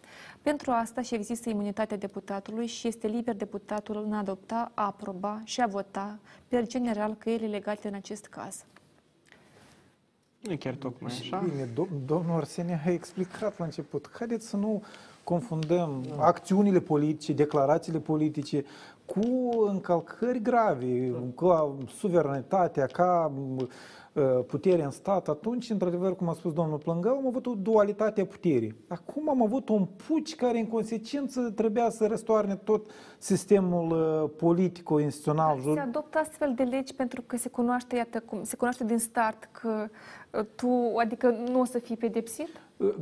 Pentru asta și există imunitatea deputatului și este liber deputatul în a adopta, a aproba și a vota pe general căile legate în acest caz. Nu e chiar tocmai așa. Bine, do- domnul Arsenie a explicat la început. Haideți să nu confundăm da. acțiunile politice, declarațiile politice cu încălcări grave, cu suveranitatea, ca uh, putere în stat, atunci, într-adevăr, cum a spus domnul Plângău, am avut o dualitate a puterii. Acum am avut un puci care, în consecință, trebuia să răstoarne tot sistemul uh, politico-instituțional. Se adoptă astfel de legi pentru că se cunoaște, iată, cum, se cunoaște din start că uh, tu, adică nu o să fii pedepsit?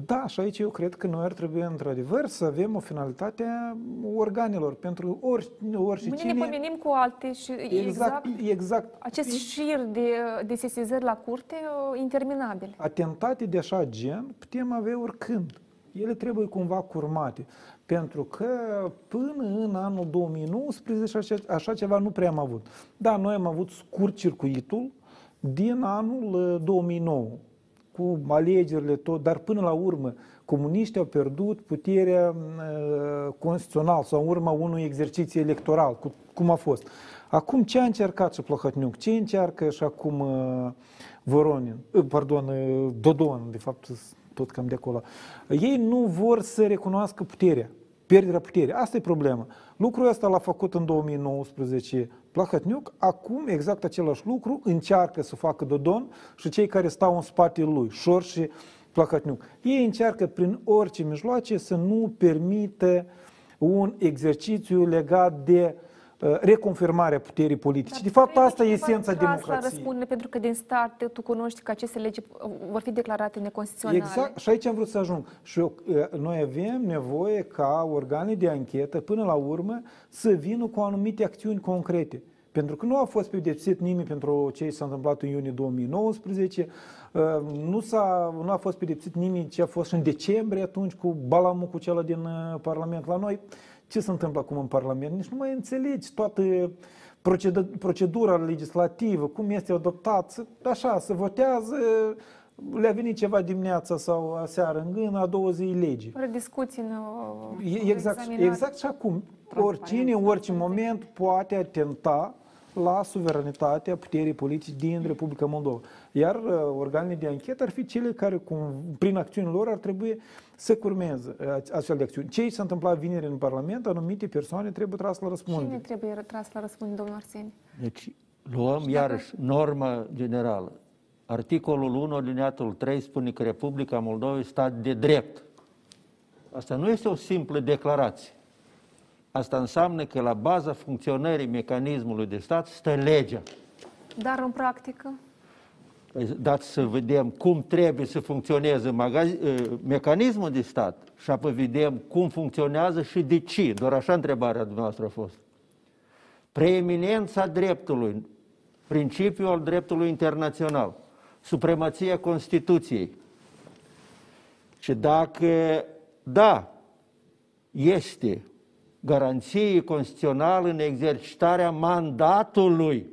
Da, și aici eu cred că noi ar trebui într-adevăr să avem o finalitate a organelor pentru ori, orice Mâine cine... ne pomenim cu alte și exact, exact, exact. acest șir de, de sesizări la curte interminabil. Atentate de așa gen putem avea oricând. Ele trebuie cumva curmate. Pentru că până în anul 2019 așa, așa ceva nu prea am avut. Da, noi am avut scurt circuitul din anul 2009 cu alegerile, tot, dar până la urmă comuniștii au pierdut puterea uh, constituțională sau în urma unui exercițiu electoral, cu, cum a fost. Acum ce a încercat și Plăhătniuc, ce încearcă și acum uh, Voronin, uh, pardon, uh, Dodon, de fapt tot cam de acolo. Ei nu vor să recunoască puterea pierderea puterii. Asta e problema. Lucrul ăsta l-a făcut în 2019 Plahotniuc, acum exact același lucru încearcă să facă Dodon și cei care stau în spatele lui, Șor și Plahotniuc. Ei încearcă prin orice mijloace să nu permită un exercițiu legat de uh, reconfirmarea puterii politice. de fapt, asta e esența democrației. la răspundere, pentru că din start tu cunoști că aceste legi uh, vor fi declarate neconstituționale. Exact, și aici am vrut să ajung. Și eu, uh, noi avem nevoie ca organe de anchetă, până la urmă, să vină cu anumite acțiuni concrete. Pentru că nu a fost pedepsit nimeni pentru ce s-a întâmplat în iunie 2019, nu, s-a, nu a fost pedepsit nimeni ce a fost și în decembrie atunci cu balamul cu cel din Parlament. La noi ce se întâmplă acum în Parlament? Nici nu mai înțelegi toată procedura legislativă, cum este adoptat, așa, se votează, le-a venit ceva dimineața sau aseară în gână, a două zi legi. Fără discuții, nu, exact, exact și acum. Oricine, în orice moment, poate atenta la suveranitatea puterii politice din Republica Moldova. Iar uh, organele de anchetă ar fi cele care, cum, prin acțiunile lor, ar trebui să curmeze uh, astfel de acțiuni. Ce s-a întâmplat vineri în Parlament, anumite persoane trebuie tras la răspundere. Cine trebuie tras la răspundere, domnul Arseni? Deci, luăm iarăși norma generală. Articolul 1, alineatul 3 spune că Republica Moldova este stat de drept. Asta nu este o simplă declarație. Asta înseamnă că la baza funcționării mecanismului de stat stă legea. Dar în practică? Păi, dați să vedem cum trebuie să funcționeze magaz- ă, mecanismul de stat și apoi vedem cum funcționează și de ce. Doar așa întrebarea dumneavoastră a fost. Preeminența dreptului, principiul dreptului internațional, supremația Constituției. Și dacă, da, este garanție constituțională în exercitarea mandatului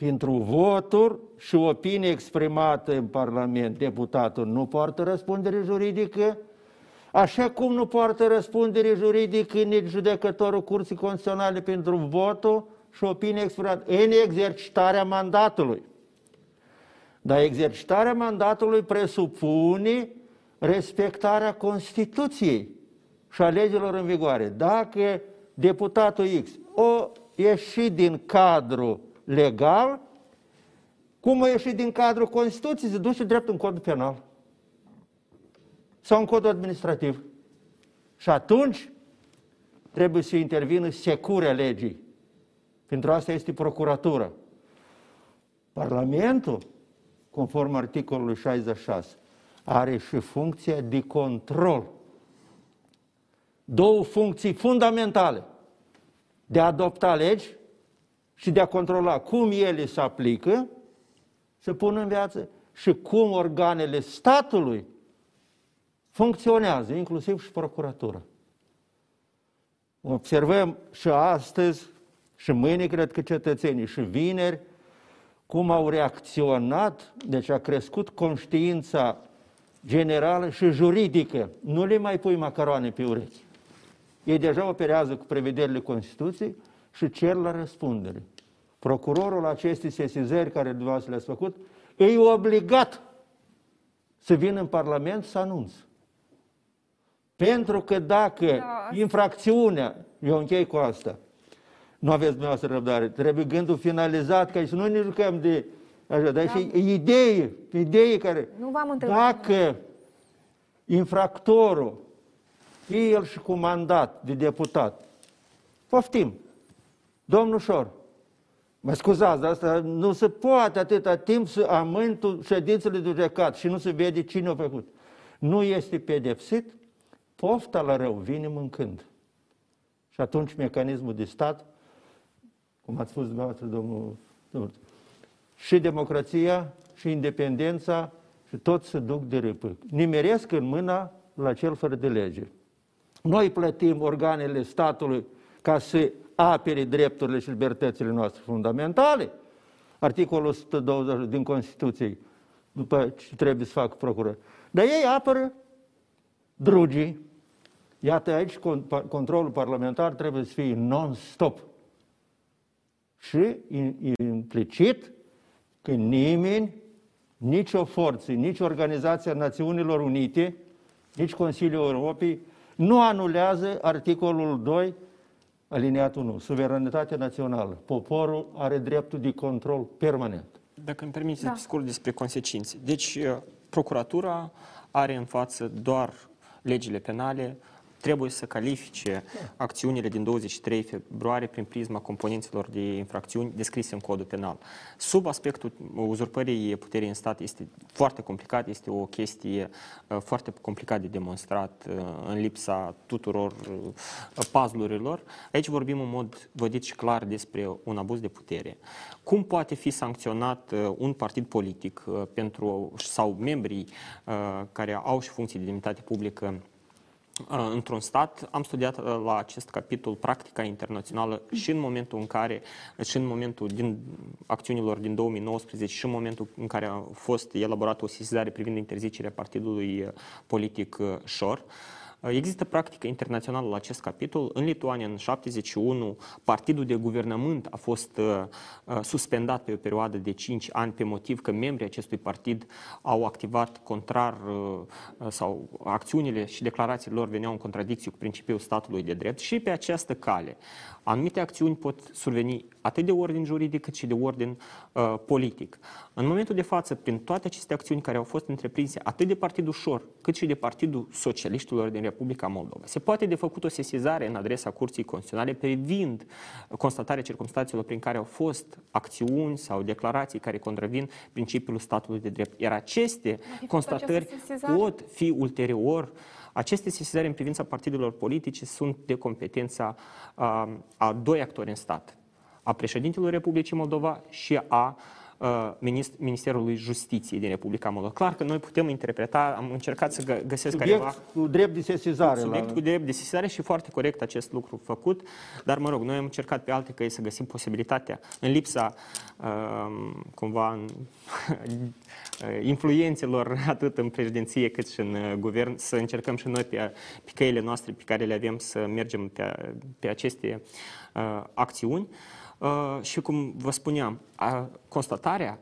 pentru voturi și opinie exprimată în Parlament. Deputatul nu poartă răspundere juridică, așa cum nu poartă răspundere juridică nici judecătorul Curții Constituționale pentru votul și opinie exprimată în exercitarea mandatului. Dar exercitarea mandatului presupune respectarea Constituției și a legilor în vigoare. Dacă deputatul X o ieși din cadru legal, cum o ieși din cadrul Constituției, se duce drept în codul penal sau în codul administrativ. Și atunci trebuie să intervină securea legii. Pentru asta este procuratura. Parlamentul, conform articolului 66, are și funcția de control două funcții fundamentale. De a adopta legi și de a controla cum ele se aplică, se pun în viață și cum organele statului funcționează, inclusiv și procuratura. Observăm și astăzi, și mâine, cred că cetățenii, și vineri, cum au reacționat, deci a crescut conștiința generală și juridică. Nu le mai pui macaroane pe urechi. Ei deja operează cu prevederile Constituției și cer la răspundere. Procurorul acestei sesizări care dumneavoastră le-ați făcut, e obligat să vină în Parlament să anunț. Pentru că dacă da. infracțiunea, eu închei cu asta, nu aveți dumneavoastră răbdare, trebuie gândul finalizat, ca să nu ne jucăm de așa, dar da. și idei, idei care... Nu v-am Dacă infractorul fie el și cu mandat de deputat. Poftim. Domnul Șor, mă scuzați, asta nu se poate atâta timp să amâni ședințele de judecat și nu se vede cine a făcut. Nu este pedepsit, pofta la rău vine mâncând. Și atunci mecanismul de stat, cum ați spus dumneavoastră, domnul, domnul și democrația, și independența, și tot se duc de râpă. Nimeresc în mâna la cel fără de lege. Noi plătim organele statului ca să apere drepturile și libertățile noastre fundamentale. Articolul 120 din Constituție, după ce trebuie să facă procuror. Dar ei apără drugii. Iată aici, controlul parlamentar trebuie să fie non-stop. Și implicit că nimeni, nici o forță, nici Organizația Națiunilor Unite, nici Consiliul Europei nu anulează articolul 2, aliniatul 1, suveranitatea națională. Poporul are dreptul de control permanent. Dacă îmi permiteți da. scurt despre consecințe. Deci, uh, procuratura are în față doar legile penale, trebuie să califice acțiunile din 23 februarie prin prisma componențelor de infracțiuni descrise în codul penal. Sub aspectul uzurpării puterii în stat este foarte complicat, este o chestie uh, foarte complicat de demonstrat uh, în lipsa tuturor uh, puzzlurilor. Aici vorbim în mod vădit și clar despre un abuz de putere. Cum poate fi sancționat un partid politic pentru sau membrii care au și funcții de demnitate publică într-un stat, am studiat la acest capitol practica internațională și în momentul în care, și în momentul din acțiunilor din 2019 și în momentul în care a fost elaborată o sesizare privind interzicerea partidului politic Șor. Există practică internațională la acest capitol. În Lituania, în 71, partidul de guvernământ a fost uh, uh, suspendat pe o perioadă de 5 ani pe motiv că membrii acestui partid au activat contrar uh, sau acțiunile și declarațiile lor veneau în contradicție cu principiul statului de drept și pe această cale anumite acțiuni pot surveni atât de ordin juridic cât și de ordin uh, politic. În momentul de față, prin toate aceste acțiuni care au fost întreprinse atât de Partidul Șor cât și de Partidul Socialiștilor din Republica Moldova, se poate de făcut o sesizare în adresa Curții Constituționale privind constatarea circunstanțelor prin care au fost acțiuni sau declarații care contravin principiul statului de drept. Iar aceste constatări pot fi ulterior. Uh, aceste sesizări în privința partidelor politice sunt de competența a, a doi actori în stat, a președintelui Republicii Moldova și a Ministerului Justiției din Republica Moldova. Clar că noi putem interpreta, am încercat să găsesc subiect careva... cu drept de sesizare. Subiect la... cu drept de sesizare și foarte corect acest lucru făcut, dar mă rog, noi am încercat pe alte căi să găsim posibilitatea, în lipsa uh, cumva în, influențelor atât în președinție cât și în uh, guvern, să încercăm și noi pe, pe căile noastre pe care le avem să mergem pe, pe aceste uh, acțiuni. Uh, și cum vă spuneam, uh, constatarea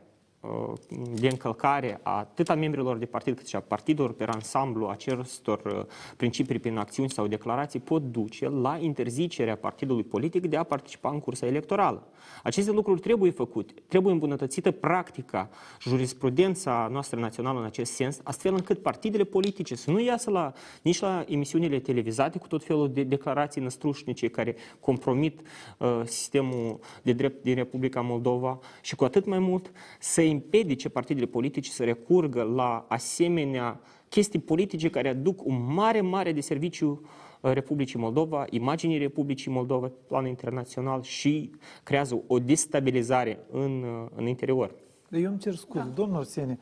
de încălcare a atât a membrilor de partid cât și a partidelor pe ansamblu acestor uh, principii prin acțiuni sau declarații pot duce la interzicerea partidului politic de a participa în cursa electorală. Aceste lucruri trebuie făcute, trebuie îmbunătățită practica, jurisprudența noastră națională în acest sens, astfel încât partidele politice să nu iasă la, nici la emisiunile televizate cu tot felul de declarații năstrușnice care compromit uh, sistemul de drept din Republica Moldova și cu atât mai mult să împiedice partidele politice să recurgă la asemenea chestii politice care aduc un mare, mare de serviciu uh, Republicii Moldova, imaginii Republicii Moldova pe plan internațional și creează o destabilizare în, uh, în interior. Eu îmi cer scuze, da. domnul Arsenie,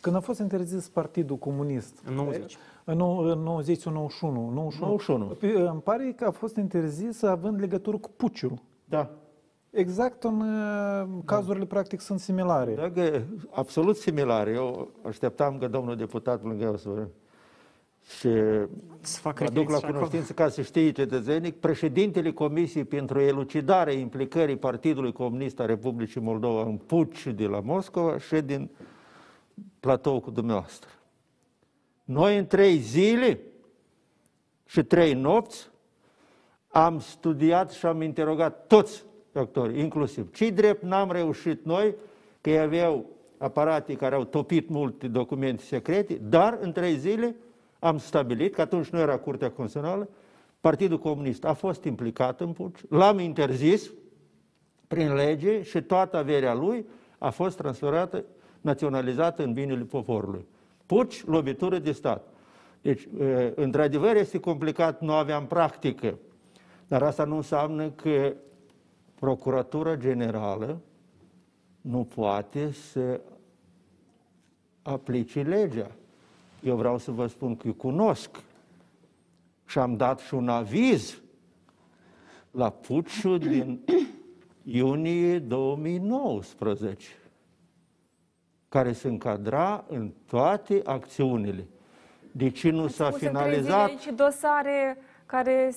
când a fost interzis Partidul Comunist? În 90. În 90 91, 91. 91. Îmi pare că a fost interzis având legătură cu puciul. Da. Exact în cazurile practic sunt similare. Da, că, absolut similare. Eu așteptam că domnul deputat lângă eu să și să fac aduc la cunoștință ca să știe cetățenic, președintele Comisiei pentru elucidarea implicării Partidului Comunist a Republicii Moldova în puci de la Moscova și din platou cu dumneavoastră. Noi în trei zile și trei nopți am studiat și am interogat toți doctori, inclusiv. Ce drept n-am reușit noi, că ei aveau aparate care au topit multe documente secrete, dar în trei zile am stabilit, că atunci nu era Curtea Constituțională, Partidul Comunist a fost implicat în puci, l-am interzis prin lege și toată averea lui a fost transferată, naționalizată în binele poporului. Puci, lovitură de stat. Deci, într-adevăr, este complicat, nu aveam practică, dar asta nu înseamnă că Procuratura Generală nu poate să aplice legea. Eu vreau să vă spun că eu cunosc și am dat și un aviz la puciul din iunie 2019, care se încadra în toate acțiunile. De ce nu s-a finalizat? Aici dosare care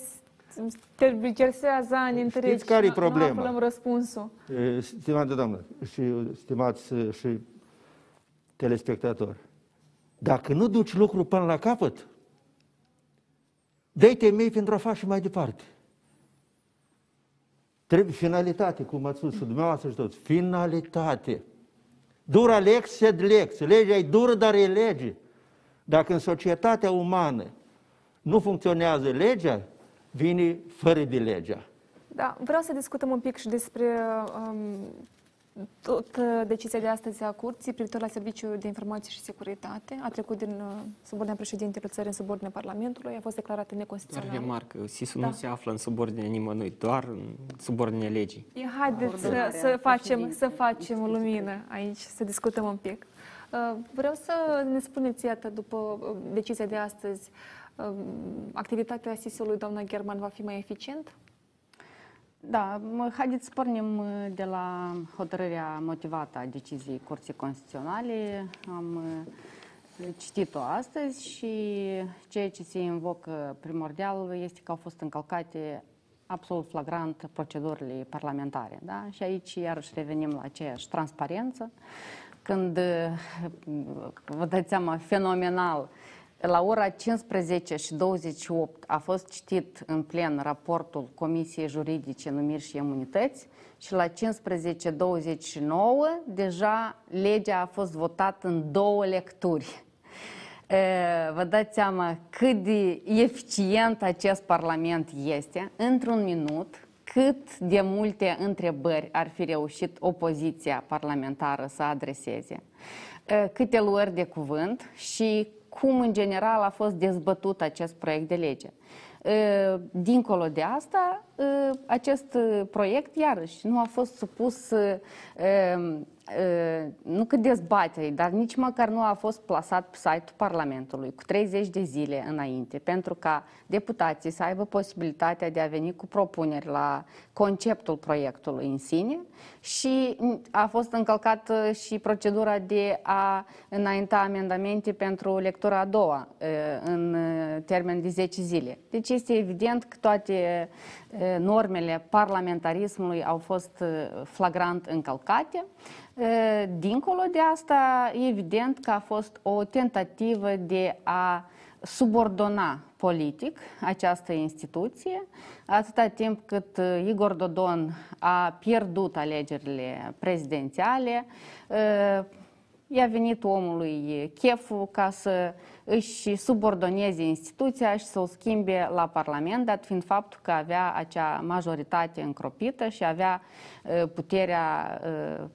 tergiversează ani întregi Știți care e problema? Nu aflăm răspunsul. Stimată doamnă și stimați și telespectatori, dacă nu duci lucrul până la capăt, dă temei pentru a face mai departe. Trebuie finalitate, cum ați spus dumneavoastră și toți. Finalitate. Dura lex, sed lex. Legea e dură, dar e lege. Dacă în societatea umană nu funcționează legea, vine fără de legea. Da, vreau să discutăm un pic și despre um, tot uh, decizia de astăzi a Curții privitor la Serviciul de Informație și Securitate. A trecut din uh, subordinea președintelui țării în subordinea Parlamentului, a fost declarată neconstituțională. Doar remarcă, SIS-ul da. nu se află în subordinea nimănui, doar în subordinea legii. E, haideți să, să, facem, să facem lumină aici, să discutăm un pic. Uh, vreau să ne spuneți, iată, după decizia de astăzi, activitatea SIS-ului, doamna German, va fi mai eficient? Da, haideți să pornim uh, de la hotărârea motivată a deciziei Curții Constituționale. Am uh, citit-o astăzi și ceea ce se invocă primordial este că au fost încălcate absolut flagrant procedurile parlamentare. Da? Și aici iarăși revenim la aceeași transparență, când uh, vă dați seama, fenomenal, la ora 15 și 28 a fost citit în plen raportul Comisiei Juridice Numiri și Imunități și la 15.29 deja legea a fost votată în două lecturi. Vă dați seama cât de eficient acest Parlament este într-un minut, cât de multe întrebări ar fi reușit opoziția parlamentară să adreseze, câte luări de cuvânt și cum în general a fost dezbătut acest proiect de lege. Dincolo de asta, acest proiect, iarăși, nu a fost supus nu că dezbaterii, dar nici măcar nu a fost plasat pe site-ul Parlamentului cu 30 de zile înainte, pentru ca deputații să aibă posibilitatea de a veni cu propuneri la conceptul proiectului în sine și a fost încălcată și procedura de a înainta amendamente pentru lectura a doua în termen de 10 zile. Deci este evident că toate normele parlamentarismului au fost flagrant încălcate. Dincolo de asta, evident că a fost o tentativă de a subordona politic această instituție, atâta timp cât Igor Dodon a pierdut alegerile prezidențiale, i-a venit omului cheful ca să își subordoneze instituția și să o schimbe la Parlament, dat fiind faptul că avea acea majoritate încropită și avea puterea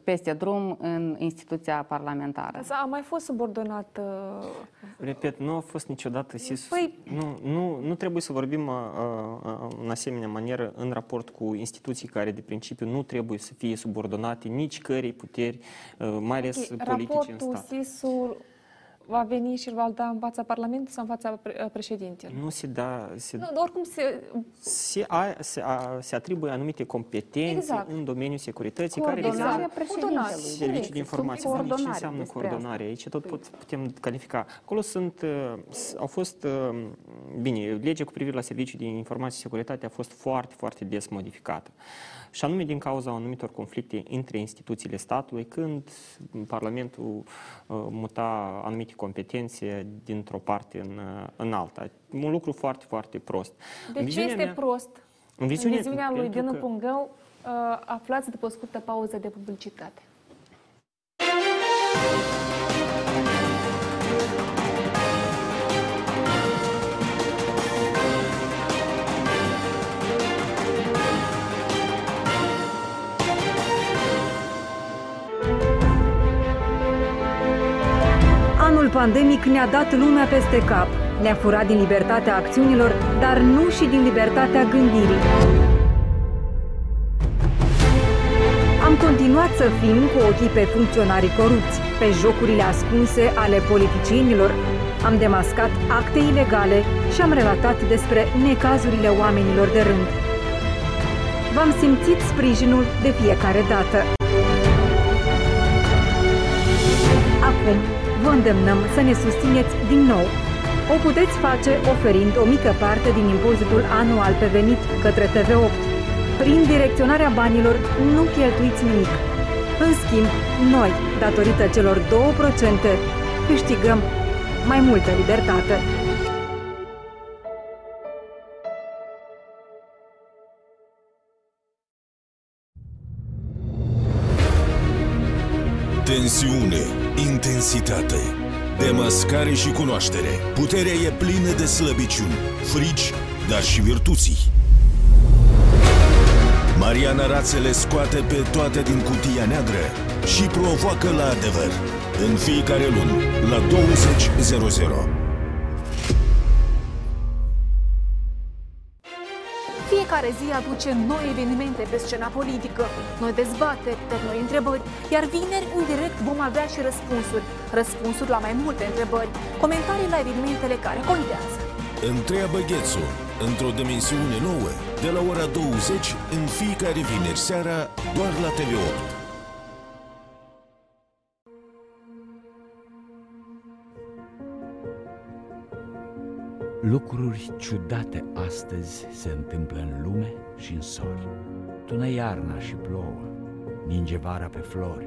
peste drum în instituția parlamentară. A mai fost subordonat... Repet, nu a fost niciodată SIS. Păi... Nu, nu, nu trebuie să vorbim în asemenea manieră în raport cu instituții care de principiu nu trebuie să fie subordonate nici cărei puteri, mai ales okay, politice în stat. SIS-ul va veni și va da în fața Parlamentului sau în fața uh, președintelui? Nu se da... Se, nu, oricum se... Se, a, se, a, se atribuie anumite competențe exact. în domeniul securității care Coordonarea președintelui. Servicii de informație. Ce înseamnă coordonare? Aici tot pot, putem califica. Acolo sunt, uh, au fost, uh, bine, legea cu privire la servicii de informație și securitate a fost foarte, foarte des modificată și anume din cauza anumitor conflicte între instituțiile statului, când Parlamentul uh, muta anumite competențe dintr-o parte în, uh, în alta. Un lucru foarte, foarte prost. De ce este mea, prost? În viziunea, în viziunea lui Dinu că... Pungău, uh, aflați după o scurtă pauză de publicitate. Anul pandemic ne-a dat lumea peste cap, ne-a furat din libertatea acțiunilor, dar nu și din libertatea gândirii. Am continuat să fim cu ochii pe funcționarii corupți, pe jocurile ascunse ale politicienilor, am demascat acte ilegale și am relatat despre necazurile oamenilor de rând. V-am simțit sprijinul de fiecare dată. Acum, vă îndemnăm să ne susțineți din nou. O puteți face oferind o mică parte din impozitul anual pe venit către TV8. Prin direcționarea banilor nu cheltuiți nimic. În schimb, noi, datorită celor 2%, câștigăm mai multă libertate. Tensiune intensitate, demascare și cunoaștere. Puterea e plină de slăbiciuni, frici, dar și virtuții. Mariana Rațele scoate pe toate din cutia neagră și provoacă la adevăr. În fiecare lună, la 20.00. Fiecare zi aduce noi evenimente pe scena politică, noi dezbateri, dar noi întrebări, iar vineri, în direct, vom avea și răspunsuri. Răspunsuri la mai multe întrebări, comentarii la evenimentele care contează. Întreabă Ghețu, într-o dimensiune nouă, de la ora 20, în fiecare vineri seara, doar la TV8. Lucruri ciudate astăzi se întâmplă în lume și în sori. Tună iarna și plouă, ninge vara pe flori.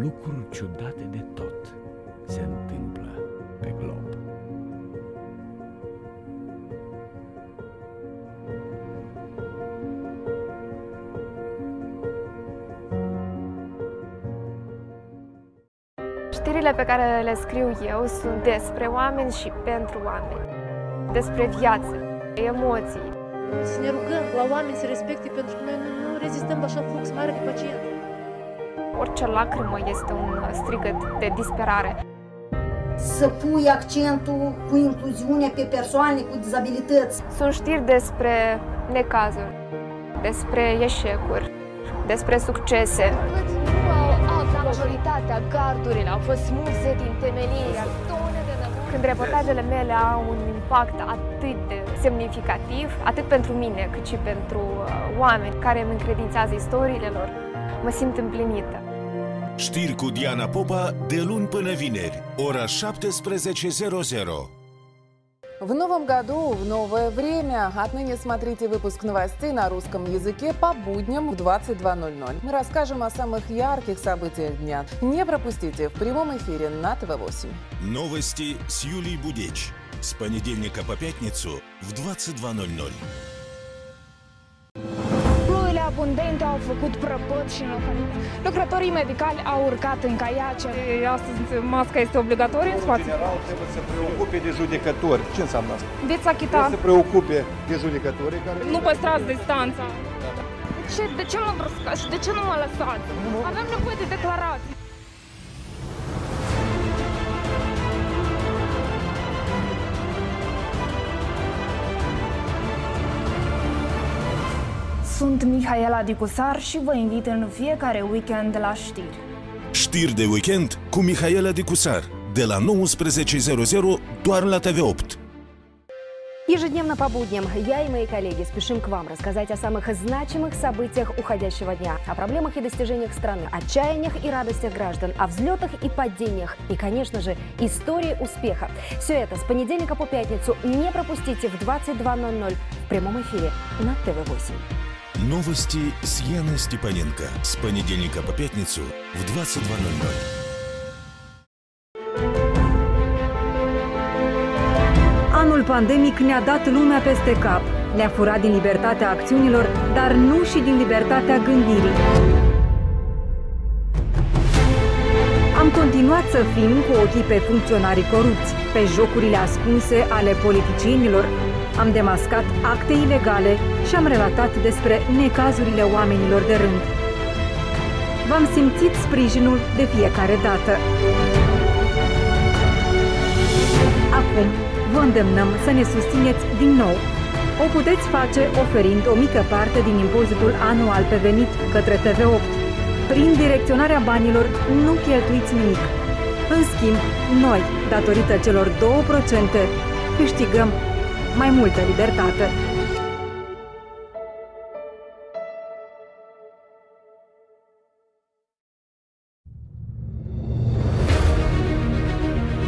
Lucruri ciudate de tot se întâmplă pe glob. Știrile pe care le scriu eu sunt despre oameni și pentru oameni. Despre viață, emoții. Să ne rugăm la oameni să respecte pentru că noi nu, nu rezistăm la așa flux mare de pacient. Orice lacrimă este un strigăt de disperare. Să pui accentul cu incluziunea pe persoane cu dizabilități. Sunt știri despre necazuri, despre eșecuri, despre succese. Majoritatea gardurilor au fost smulse din temelie, iar tone de nămuri. Când reportajele mele au un impact atât de semnificativ, atât pentru mine, cât și pentru uh, oameni care îmi încredințează istoriile lor, mă simt împlinită. Știri cu Diana Popa de luni până vineri, ora 17.00. В новом году, в новое время. Отныне смотрите выпуск новостей на русском языке по будням в 22.00. Мы расскажем о самых ярких событиях дня. Не пропустите в прямом эфире на ТВ-8. Новости с Юлией Будеч. С понедельника по пятницу в 22.00. Ploile abundente au făcut prăpăd și înlocuit. Lucrătorii medicali au urcat în caiace. Astăzi masca este obligatorie în spațiu. general trebuie să preocupe de judecători. Ce înseamnă asta? Veți achita. Trebuie să preocupe de judecătorii care... Nu păstrați distanța. Ce, de ce mă brăscați și de ce nu mă lăsați? Avem nevoie de declarații. Sunt Mihaela Dicusar și vă invit în fiecare weekend la știri. Știri de weekend cu Mihaela Dicusar. De la 19.00 doar la TV8. Ежедневно по будням я и мои коллеги спешим к вам рассказать о самых значимых событиях уходящего дня, о проблемах и достижениях страны, отчаяниях и радостях граждан, о взлетах и падениях и, конечно же, истории успеха. Все это с понедельника по пятницу не пропустите в 22.00 в прямом эфире на ТВ-8. Новости с Яной Степаненко. С понедельника по пятницу в 22.00. Anul pandemic ne-a dat lumea peste cap. Ne-a furat din libertatea acțiunilor, dar nu și din libertatea gândirii. Am continuat să fim cu ochii pe funcționarii corupți, pe jocurile ascunse ale politicienilor. am demascat acte ilegale și am relatat despre necazurile oamenilor de rând. V-am simțit sprijinul de fiecare dată. Acum, vă îndemnăm să ne susțineți din nou. O puteți face oferind o mică parte din impozitul anual pe venit către TV8. Prin direcționarea banilor nu cheltuiți nimic. În schimb, noi, datorită celor 2%, câștigăm mai multă libertate.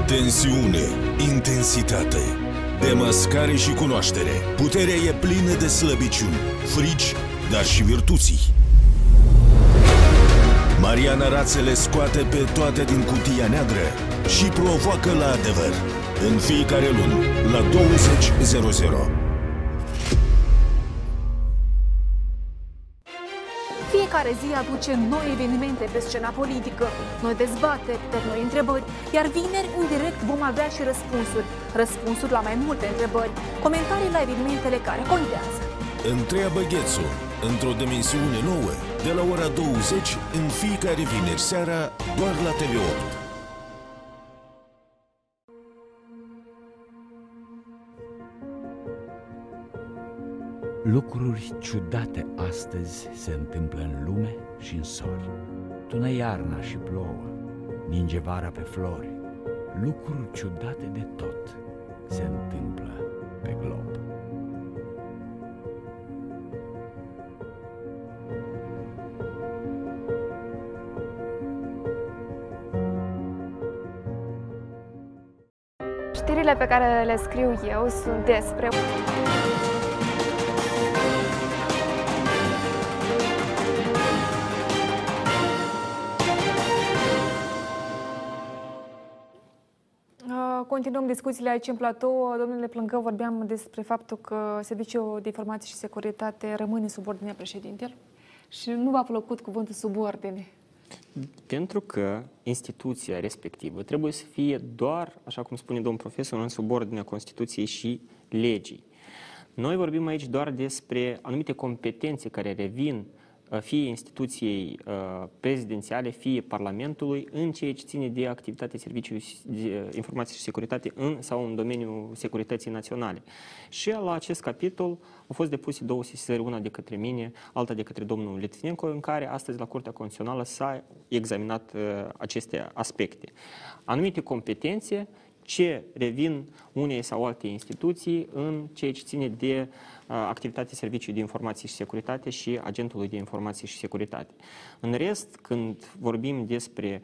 Tensiune, intensitate, demascare și cunoaștere. Puterea e plină de slăbiciuni, frici, dar și virtuții. Mariana Rațele scoate pe toate din cutia neagră și provoacă la adevăr. În fiecare lună, la 20.00. fiecare zi aduce noi evenimente pe scena politică, noi dezbateri, de noi întrebări, iar vineri, în direct, vom avea și răspunsuri. Răspunsuri la mai multe întrebări, comentarii la evenimentele care contează. Întreabă Ghețu, într-o dimensiune nouă, de la ora 20 în fiecare vineri seara, doar la TV8. Lucruri ciudate astăzi se întâmplă în lume și în sori. Tună iarna și plouă, ninge vara pe flori. Lucruri ciudate de tot se întâmplă pe glob. Știrile pe care le scriu eu sunt despre Continuăm discuțiile aici în platou. Domnule Plângă, vorbeam despre faptul că Serviciul de Informații și Securitate rămâne sub ordinea președintelui și nu v-a plăcut cuvântul subordine. Pentru că instituția respectivă trebuie să fie doar, așa cum spune domnul profesor, în subordinea Constituției și legii. Noi vorbim aici doar despre anumite competențe care revin Uh, fie instituției uh, prezidențiale, fie Parlamentului, în ceea ce ține de activitatea Serviciului de uh, Informații și Securitate în sau în domeniul securității naționale. Și la acest capitol au fost depuse două sesizări, una de către mine, alta de către domnul Litvinenko, în care astăzi la Curtea Constituțională s-a examinat aceste aspecte. Anumite competențe ce revin unei sau alte instituții în ceea ce ține de activitatea Serviciului de Informații și Securitate și Agentului de Informații și Securitate. În rest, când vorbim despre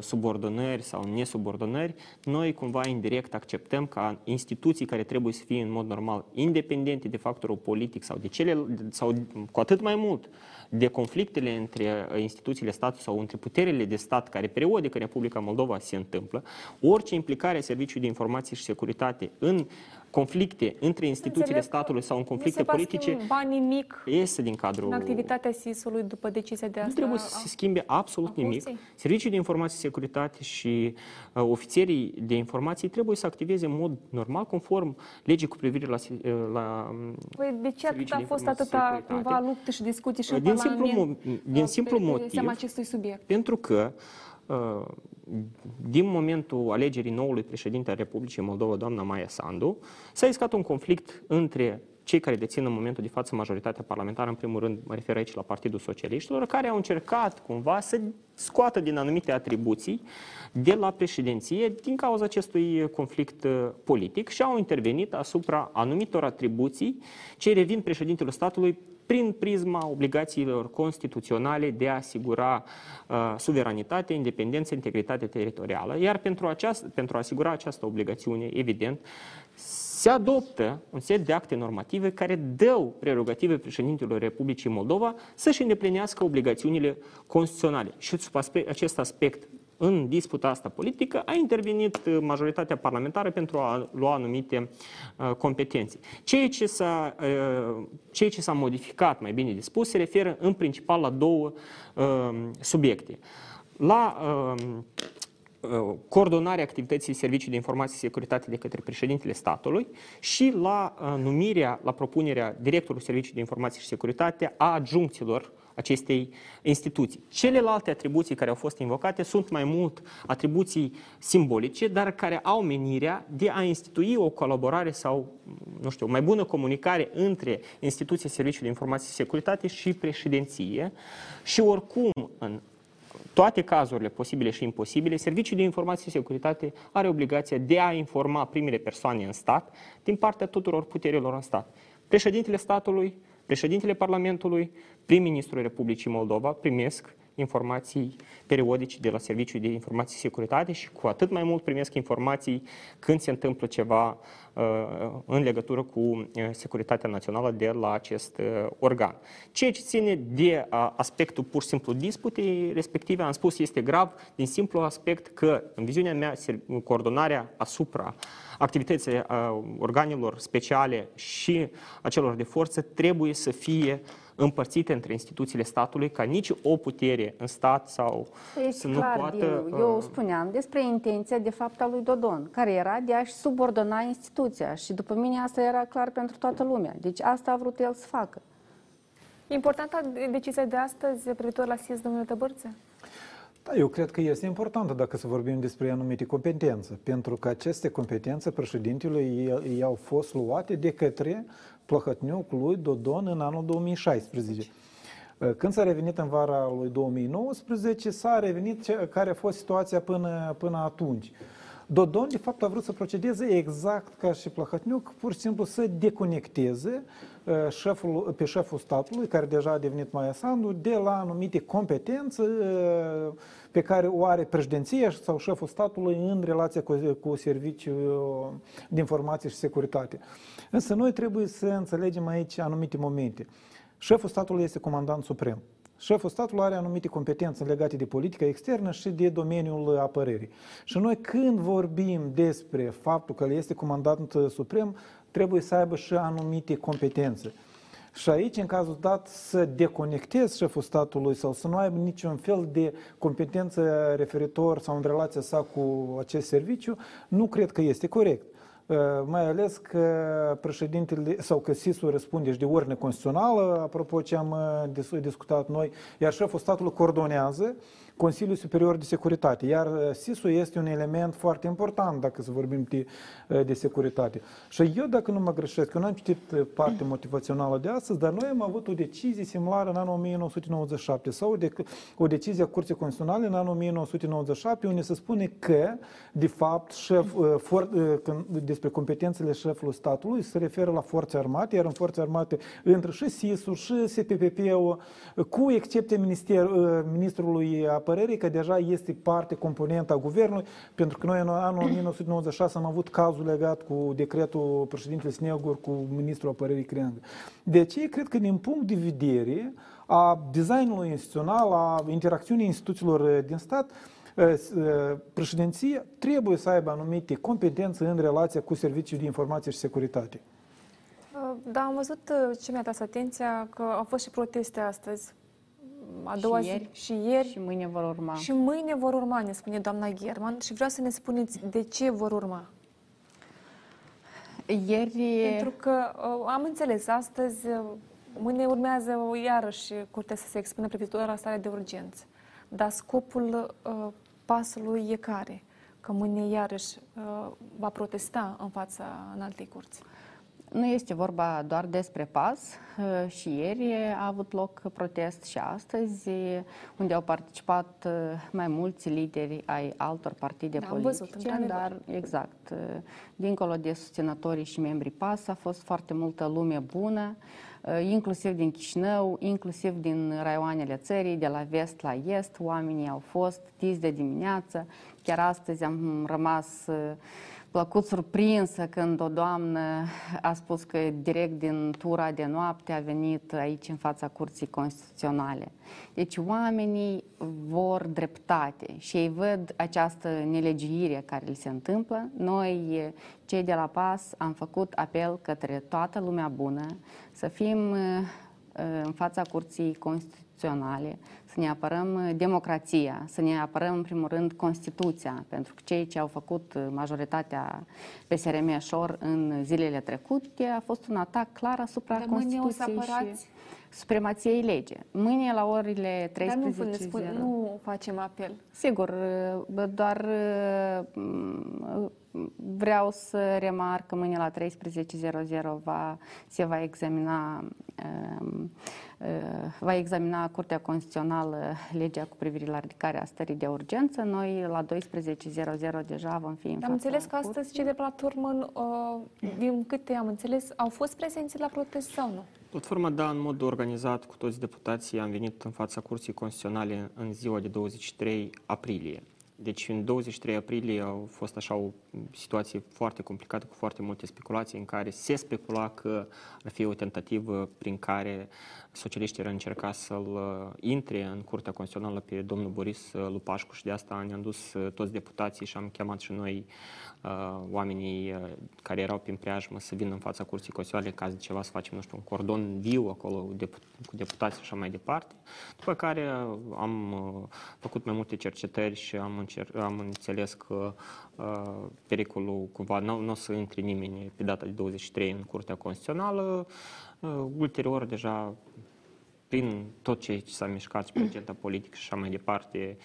subordonări sau nesubordonări, noi cumva indirect acceptăm ca instituții care trebuie să fie în mod normal independente de factorul politic sau de cele, sau cu atât mai mult, de conflictele între uh, instituțiile statului sau între puterile de stat care periodic în Republica Moldova se întâmplă, orice implicare a Serviciului de Informații și Securitate în conflicte între instituțiile Înțeleg statului sau în conflicte nu se politice va nimic iese din cadrul... În activitatea SIS-ului după decizia de asta? Nu trebuie să se schimbe absolut nimic. Serviciul de informații și securitate și uh, ofițerii de informații trebuie să activeze în mod normal, conform legii cu privire la, uh, la um, păi de ce atât a fost atâta cumva luptă și discuții și din în simplu, Parlament? Din simplu motiv, acestui subiect. pentru că uh, din momentul alegerii noului președinte al Republicii Moldova, doamna Maia Sandu, s-a iscat un conflict între cei care dețin în momentul de față majoritatea parlamentară, în primul rând mă refer aici la Partidul Socialiștilor, care au încercat cumva să scoată din anumite atribuții de la președinție din cauza acestui conflict uh, politic și au intervenit asupra anumitor atribuții ce revin președintelui statului prin prisma obligațiilor constituționale de a asigura uh, suveranitate, independență, integritate teritorială. Iar pentru, aceast, pentru a asigura această obligațiune, evident, se adoptă un set de acte normative care dau prerogative președintelor Republicii Moldova să-și îndeplinească obligațiunile constituționale. Și sub aspect, acest aspect în disputa asta politică a intervenit uh, majoritatea parlamentară pentru a lua anumite uh, competențe. Ceea ce s-a, uh, ceea ce s-a modificat, mai bine de spus, se referă în principal la două uh, subiecte. La uh, uh coordonarea activității Serviciului de Informații și Securitate de către președintele statului și la uh, numirea, la propunerea directorului Serviciului de Informații și Securitate a adjuncților acestei instituții. Celelalte atribuții care au fost invocate sunt mai mult atribuții simbolice, dar care au menirea de a institui o colaborare sau, nu știu, o mai bună comunicare între instituția Serviciului de Informații și Securitate și președinție și oricum în toate cazurile posibile și imposibile, Serviciul de Informații și Securitate are obligația de a informa primele persoane în stat din partea tuturor puterilor în stat. Președintele statului, Președintele Parlamentului, prim-ministrul Republicii Moldova primesc informații periodice de la Serviciul de Informații și Securitate și cu atât mai mult primesc informații când se întâmplă ceva uh, în legătură cu uh, securitatea națională de la acest uh, organ. Ceea ce ține de aspectul pur și simplu disputei respective, am spus, este grav din simplu aspect că, în viziunea mea, coordonarea asupra activității organelor speciale și a celor de forță trebuie să fie împărțite între instituțiile statului, ca nici o putere în stat sau este să nu clar, poată... Dinu. Eu spuneam despre intenția, de fapt, a lui Dodon, care era de a-și subordona instituția și după mine asta era clar pentru toată lumea. Deci asta a vrut el să facă. Importantă decizia de astăzi privitor la SIS, domnule Tăbărțe? Da, eu cred că este importantă dacă să vorbim despre anumite competențe, pentru că aceste competențe președintelui i-au fost luate de către Plăhătniuc lui Dodon în anul 2016. Când s-a revenit în vara lui 2019, s-a revenit care a fost situația până, până atunci. Dodon, de fapt, a vrut să procedeze exact ca și Plăhătniuc, pur și simplu să deconecteze uh, șeful, pe șeful statului, care deja a devenit Maia Sandu, de la anumite competențe uh, pe care o are președinția sau șeful statului în relația cu, cu serviciul de informație și securitate. Însă noi trebuie să înțelegem aici anumite momente. Șeful statului este comandant suprem. Șeful statului are anumite competențe legate de politică externă și de domeniul apărării. Și noi când vorbim despre faptul că el este comandant suprem, trebuie să aibă și anumite competențe. Și aici, în cazul dat, să deconectezi șeful statului sau să nu aibă niciun fel de competență referitor sau în relația sa cu acest serviciu, nu cred că este corect. Uh, mai ales că președintele sau că SIS-ul răspunde și de ordine constituțională, apropo ce am uh, discutat noi, iar șeful statului coordonează Consiliul Superior de Securitate, iar uh, SIS-ul este un element foarte important dacă să vorbim de, de securitate. Și eu, dacă nu mă greșesc, eu n-am citit partea motivațională de astăzi, dar noi am avut o decizie similară în anul 1997 sau de, o decizie a Curții Constituționale în anul 1997 unde se spune că, de fapt, șef, for, când, despre competențele șefului statului se referă la forțe armate, iar în forțe armate între și SIS-ul și SPPP-ul, cu excepția minister, uh, ministrului apărării, că deja este parte componentă a guvernului, pentru că noi în anul 1996 am avut cazul legat cu decretul președintele Snegur cu ministrul apărării Creangă. De aceea, cred că din punct de vedere a designului instituțional, a interacțiunii instituțiilor din stat, președinția trebuie să aibă anumite competențe în relația cu serviciul de informație și securitate. Da, am văzut ce mi-a tras atenția că au fost și proteste astăzi. A doua și ieri, zi, și ieri. Și mâine vor urma. Și mâine vor urma, ne spune doamna German. Și vreau să ne spuneți de ce vor urma. Ieri... Pentru că am înțeles, astăzi, mâine urmează iarăși curtea să se expună privitor la starea de urgență. Dar scopul pasului e care? Că mâine iarăși uh, va protesta în fața în alte curți. Nu este vorba doar despre pas. Uh, și ieri a avut loc protest și astăzi, unde au participat uh, mai mulți lideri ai altor partide da, politice, văzut, dar exact, dincolo de susținătorii și membrii PAS, a fost foarte multă lume bună, inclusiv din Chișinău, inclusiv din raioanele țării, de la vest la est, oamenii au fost tizi de dimineață. Chiar astăzi am rămas plăcut surprinsă când o doamnă a spus că direct din tura de noapte a venit aici în fața Curții Constituționale. Deci oamenii vor dreptate și ei văd această nelegiuire care li se întâmplă. Noi, cei de la PAS, am făcut apel către toată lumea bună să fim în fața Curții Constituționale, să ne apărăm uh, democrația, să ne apărăm în primul rând Constituția, pentru că cei ce au făcut uh, majoritatea PSRM șor în zilele trecute a fost un atac clar asupra De Constituției o să și supremației lege. Mâine la orele 13 Dar nu, spune, nu facem apel. Sigur, uh, doar vreau să remarc că mâine la 13.00 va, se va examina um, uh, va examina Curtea Constituțională legea cu privire la ridicarea stării de urgență. Noi la 12.00 deja vom fi în Am înțeles că astăzi cei de platformă, uh, din câte am înțeles, au fost prezenți la protest sau nu? Platforma, da, în mod organizat cu toți deputații am venit în fața Curții Constituționale în ziua de 23 aprilie. Deci în 23 aprilie a fost așa o situație foarte complicată, cu foarte multe speculații, în care se specula că ar fi o tentativă prin care socialiștii ar încerca să-l uh, intre în Curtea Constituțională pe domnul Boris uh, Lupașcu și de asta ne-am dus uh, toți deputații și am chemat și noi oamenii care erau prin preajmă să vină în fața Curții Constituționale ca de ceva să facem, nu știu, un cordon viu acolo cu deputații și așa mai departe. După care am făcut mai multe cercetări și am, încer- am înțeles că uh, pericolul cumva nu, nu o să intre nimeni pe data de 23 în Curtea Constituțională. Uh, ulterior, deja prin tot ce s-a mișcat și pe agenda politică și așa mai departe,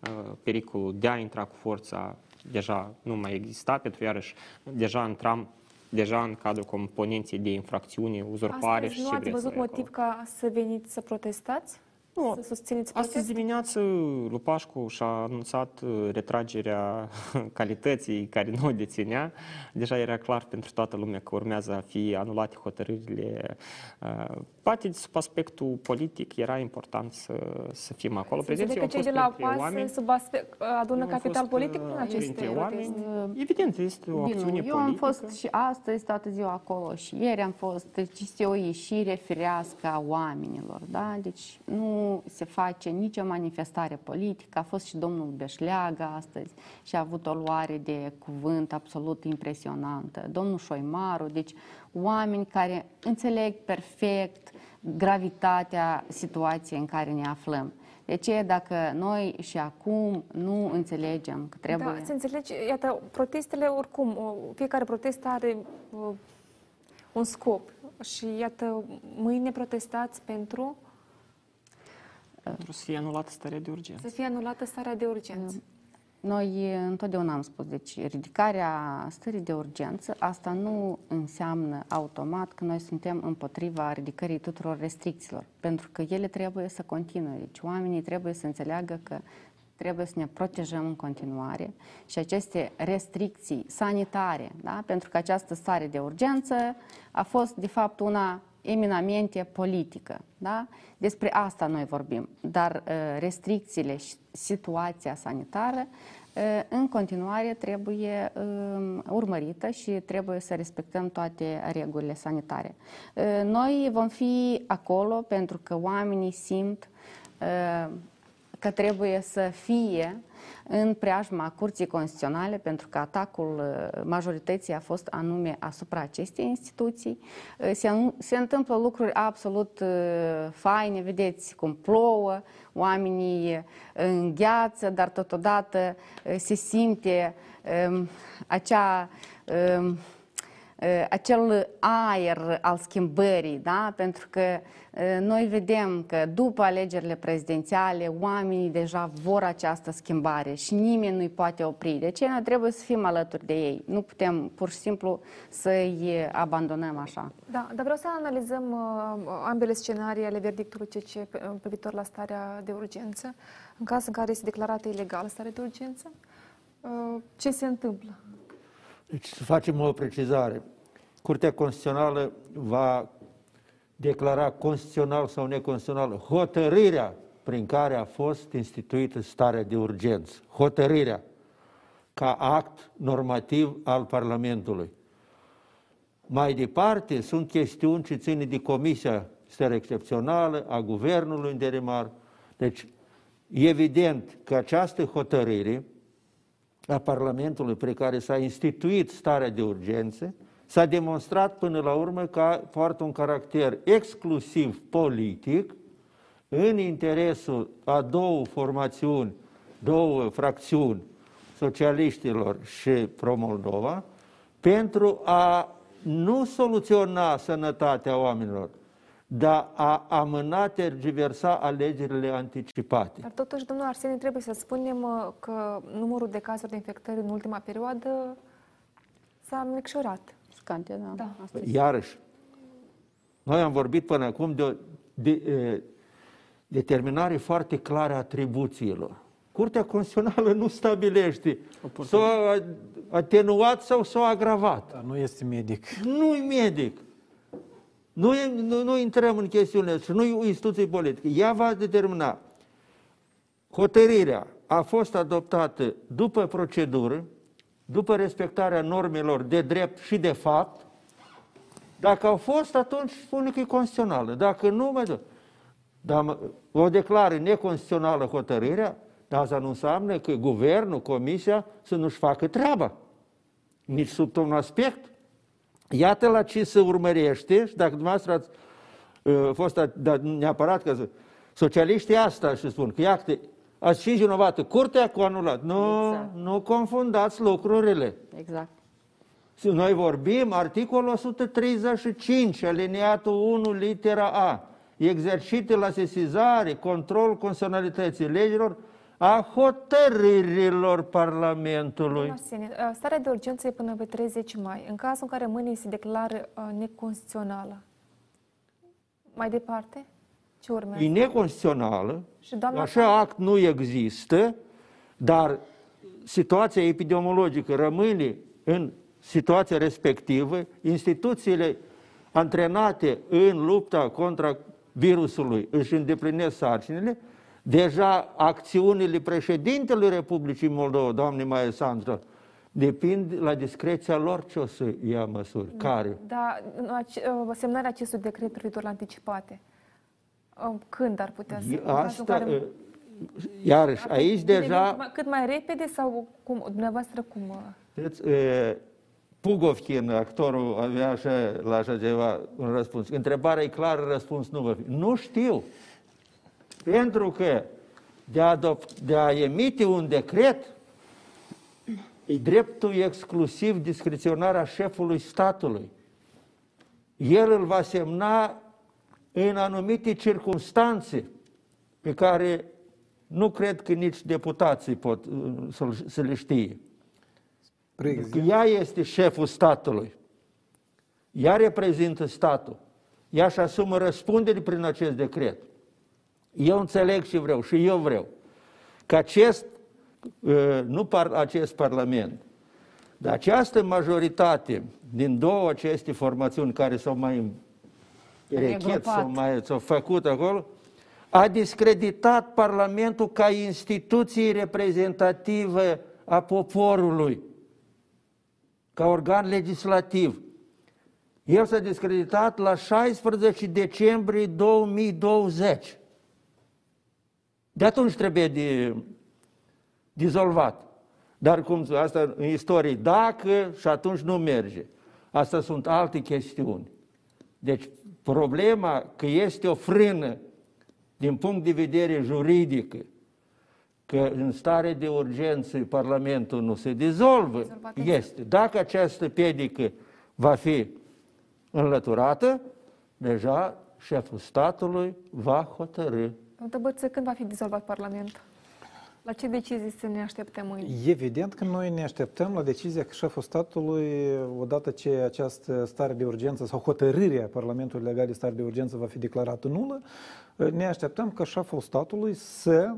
uh, pericolul de a intra cu forța deja nu mai exista, pentru iarăși deja intram deja în cadrul componenței de infracțiune, uzurpare Astăzi și nu ați văzut motiv ca să veniți să protestați? Nu, să susțineți protest? Astăzi dimineață Lupașcu și-a anunțat uh, retragerea calității care nu o deținea. Deja era clar pentru toată lumea că urmează a fi anulate hotărârile. Uh, poate sub aspectul politic era important să, să fim acolo. Prezenții că cei de la PAS sub aspect, adună capital politic în uh, aceste oameni. Evident, este o acțiune eu politică. Eu am fost și astăzi toată ziua acolo și ieri am fost. Deci este o ieșire firească a oamenilor. Da? Deci nu se face nicio manifestare politică. A fost și domnul Beșleaga astăzi și a avut o luare de cuvânt absolut impresionantă. Domnul Șoimaru, deci oameni care înțeleg perfect gravitatea situației în care ne aflăm. De ce dacă noi și acum nu înțelegem că trebuie... Da, să înțelegi, iată, protestele oricum, fiecare protest are uh, un scop și iată, mâine protestați pentru pentru să fie anulată starea de urgență. Să fie anulată starea de urgență. Noi întotdeauna am spus, deci ridicarea stării de urgență, asta nu înseamnă automat că noi suntem împotriva ridicării tuturor restricțiilor, pentru că ele trebuie să continue. Deci oamenii trebuie să înțeleagă că trebuie să ne protejăm în continuare și aceste restricții sanitare, da? pentru că această stare de urgență a fost de fapt una eminamente politică. Da? Despre asta noi vorbim. Dar uh, restricțiile și situația sanitară uh, în continuare trebuie um, urmărită și trebuie să respectăm toate regulile sanitare. Uh, noi vom fi acolo pentru că oamenii simt că trebuie să fie în preajma Curții Constituționale, pentru că atacul uh, majorității a fost anume asupra acestei instituții. Uh, se, se întâmplă lucruri absolut uh, faine, vedeți cum plouă, oamenii îngheață, dar totodată se simte um, acea um, acel aer al schimbării, da? pentru că noi vedem că după alegerile prezidențiale oamenii deja vor această schimbare și nimeni nu-i poate opri. De ce noi trebuie să fim alături de ei. Nu putem pur și simplu să-i abandonăm așa. Da, dar vreau să analizăm uh, ambele scenarii ale verdictului CC privitor la starea de urgență. În caz în care este declarată ilegală starea de urgență, uh, ce se întâmplă? Deci să facem o precizare. Curtea Constituțională va declara constituțional sau neconstituțional hotărârea prin care a fost instituită starea de urgență. Hotărârea ca act normativ al Parlamentului. Mai departe, sunt chestiuni ce țin de Comisia Stare Excepțională, a Guvernului de Remar. Deci, evident că această hotărâre a Parlamentului prin care s-a instituit starea de urgență s-a demonstrat până la urmă că poartă un caracter exclusiv politic în interesul a două formațiuni, două fracțiuni, socialiștilor și pro-Moldova, pentru a nu soluționa sănătatea oamenilor, dar a amâna, tergiversa alegerile anticipate. Dar totuși, domnul Arsenie, trebuie să spunem uh, că numărul de cazuri de infectări în ultima perioadă s-a micșorat. Scante, da. da. Iarăși, noi am vorbit până acum de o de, de, determinare foarte clară a atribuțiilor. Curtea Constituțională nu stabilește s-a atenuat sau s-a agravat. Da, nu este medic. Nu e medic. Nu, e, nu, nu intrăm în chestiunile și nu e o instituție politică. Ea va determina hotărârea a fost adoptată după procedură, după respectarea normelor de drept și de fapt, dacă au fost, atunci spune că e constituțională. Dacă nu, mai dă. Dar o declară neconstituțională hotărârea, dar asta nu înseamnă că guvernul, comisia să nu-și facă treaba. Nici sub un aspect. Iată la ce se urmărește și dacă dumneavoastră ați uh, fost dar neapărat că socialiștii asta și spun că iată, ați fi vinovată, curtea cu anulat. Nu, exact. nu confundați lucrurile. Exact. Noi vorbim articolul 135, aliniatul 1, litera A. Exercite la sesizare, control constituționalității legilor a hotărârilor Parlamentului. Arsenie, starea de urgență e până pe 30 mai. În cazul în care mâine se declară uh, neconstituțională, mai departe, ce urmează? E neconstituțională, Și doamna așa act nu există, dar situația epidemiologică rămâne în situația respectivă, instituțiile antrenate în lupta contra virusului își îndeplinesc sarcinile, deja acțiunile președintelui Republicii Moldova, doamne Maia Sandra, depind la discreția lor ce o să ia măsuri. Da, Care? Da, uh, semnarea acestui decret privitor la anticipate. Uh, Când ar putea să... în cazul în Asta, care- uh, iarăși, aici Bine, deja... Cât mai repede sau cum, dumneavoastră cum... uh, Vedeți, e, Pugovkin, actorul, avea așa, la așa ceva un răspuns. Întrebarea e clară, răspuns nu va fi. Nu știu. Pentru că de a, adop- de a emite un decret e dreptul exclusiv discreționar a șefului statului. El îl va semna în anumite circunstanțe pe care nu cred că nici deputații pot uh, să- să le știe. Pentru că ea este șeful statului. Ea reprezintă statul. Ea își asumă răspundere prin acest decret. Eu înțeleg și vreau, și eu vreau, că acest, uh, nu par, acest parlament, dar această majoritate din două aceste formațiuni care s-au mai rechet, Regrupat. s-au mai s-au făcut acolo, a discreditat Parlamentul ca instituție reprezentativă a poporului, ca organ legislativ. El s-a discreditat la 16 decembrie 2020. De atunci trebuie de, dizolvat. Dar cum asta în istorie, dacă și atunci nu merge. Asta sunt alte chestiuni. Deci problema că este o frână din punct de vedere juridic, că în stare de urgență Parlamentul nu se dizolvă, este. Dacă această pedică va fi înlăturată, deja șeful statului va hotărâ. Domnul Băță, când va fi dizolvat Parlamentul? La ce decizii să ne așteptăm mâine? Evident că noi ne așteptăm la decizia că șeful statului, odată ce această stare de urgență sau hotărârea Parlamentului legat de stare de urgență va fi declarată nulă, ne așteptăm ca șeful statului să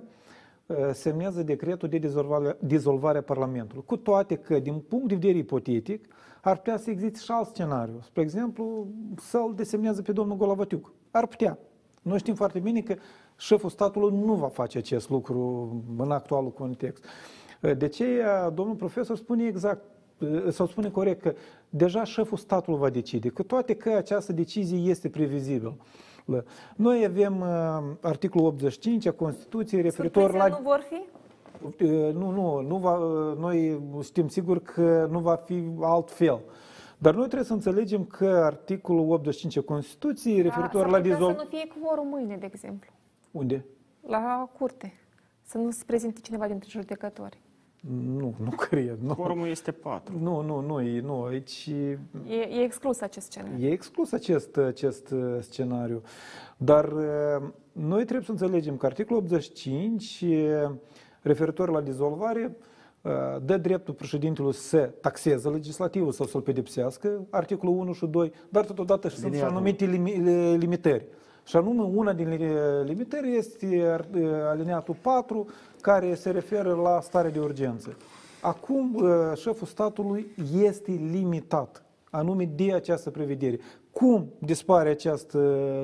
uh, semnează decretul de dizolvare, dizolvare a Parlamentului. Cu toate că, din punct de vedere ipotetic, ar putea să existe și alt scenariu. Spre exemplu, să-l desemnează pe domnul Golavatiuc. Ar putea. Noi știm foarte bine că șeful statului nu va face acest lucru în actualul context. De ce domnul profesor spune exact, sau spune corect că deja șeful statului va decide, cu toate că această decizie este previzibilă. Noi avem uh, articolul 85 a Constituției referitor Surprizele la... nu vor fi? Uh, Nu, nu, nu va, uh, noi știm sigur că nu va fi altfel. Dar noi trebuie să înțelegem că articolul 85 a Constituției referitor s-ar la putea dizol... să nu fie quorum mâine, de exemplu, Unde? la curte. Să nu se prezinte cineva dintre judecători. Nu, nu cred. Nu. Quorumul este 4. Nu, nu, nu, e- nu, aici E, e exclus acest scenariu. e exclus acest, acest uh, scenariu. Dar uh, noi trebuie să înțelegem că articolul 85, uh, referitor la dizolvare, uh, dă dreptul președintelui să taxeze legislativul sau să-l pedepsească, articolul 1 și 2, dar totodată și sunt și Liniatul. anumite limi- limitări. Și anume, una din li- limitări este uh, alineatul 4, care se referă la stare de urgență. Acum, uh, șeful statului este limitat, anume de această prevedere. Cum dispare această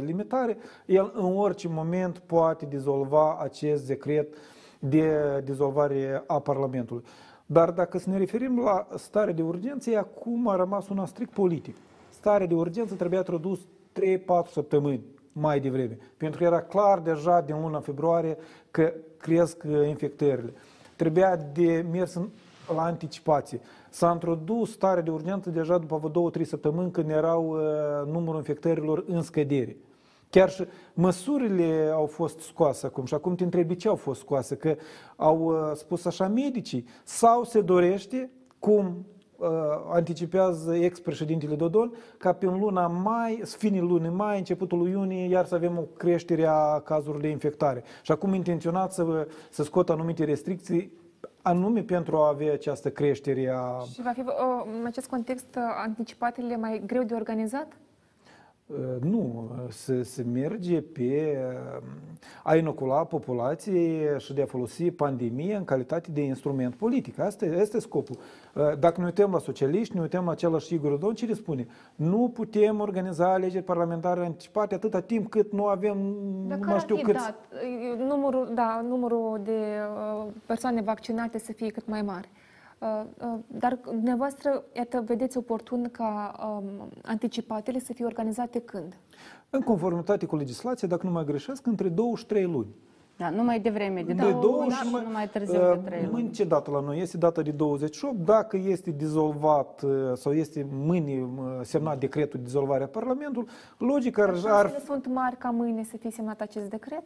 limitare? El în orice moment poate dizolva acest decret de dizolvare a Parlamentului. Dar dacă să ne referim la stare de urgență, acum a rămas una strict politic. Starea de urgență trebuia introdus 3-4 săptămâni mai devreme, pentru că era clar deja din luna februarie că cresc infectările. Trebuia de mers la anticipație. S-a introdus starea de urgență deja după două, trei săptămâni când erau uh, numărul infectărilor în scădere. Chiar și măsurile au fost scoase acum și acum te întrebi ce au fost scoase, că au uh, spus așa medicii sau se dorește, cum uh, anticipează ex-președintele Dodon, ca pe luna mai, finii lunii mai, începutul lui iunie, iar să avem o creștere a cazurilor de infectare. Și acum intenționat să, să scoată anumite restricții anume pentru a avea această creștere a... Și va fi, în acest context, anticipatele mai greu de organizat? Uh, nu, să se merge pe uh, a inocula populației și de a folosi pandemia în calitate de instrument politic. Asta este scopul. Uh, dacă ne uităm la socialiști, ne uităm la același Igor Dodon, ce spune? Nu putem organiza alegeri parlamentare anticipate atâta timp cât nu avem, Dar nu mai știu cât... Dat? Numărul, da, numărul de persoane vaccinate să fie cât mai mare. Uh, uh, dar dumneavoastră, iată, vedeți oportun ca um, anticipatele să fie organizate când? În conformitate cu legislația, dacă nu mai greșesc, între 2 și 3 luni. Da, nu mai devreme de, de două, două și numai, nu mai târziu uh, de trei luni. Mâine ce dată la noi? Este data de 28. Dacă este dizolvat uh, sau este mâine semnat decretul de dizolvare a Parlamentului, logic ar... ar... sunt mari ca mâine să fie semnat acest decret?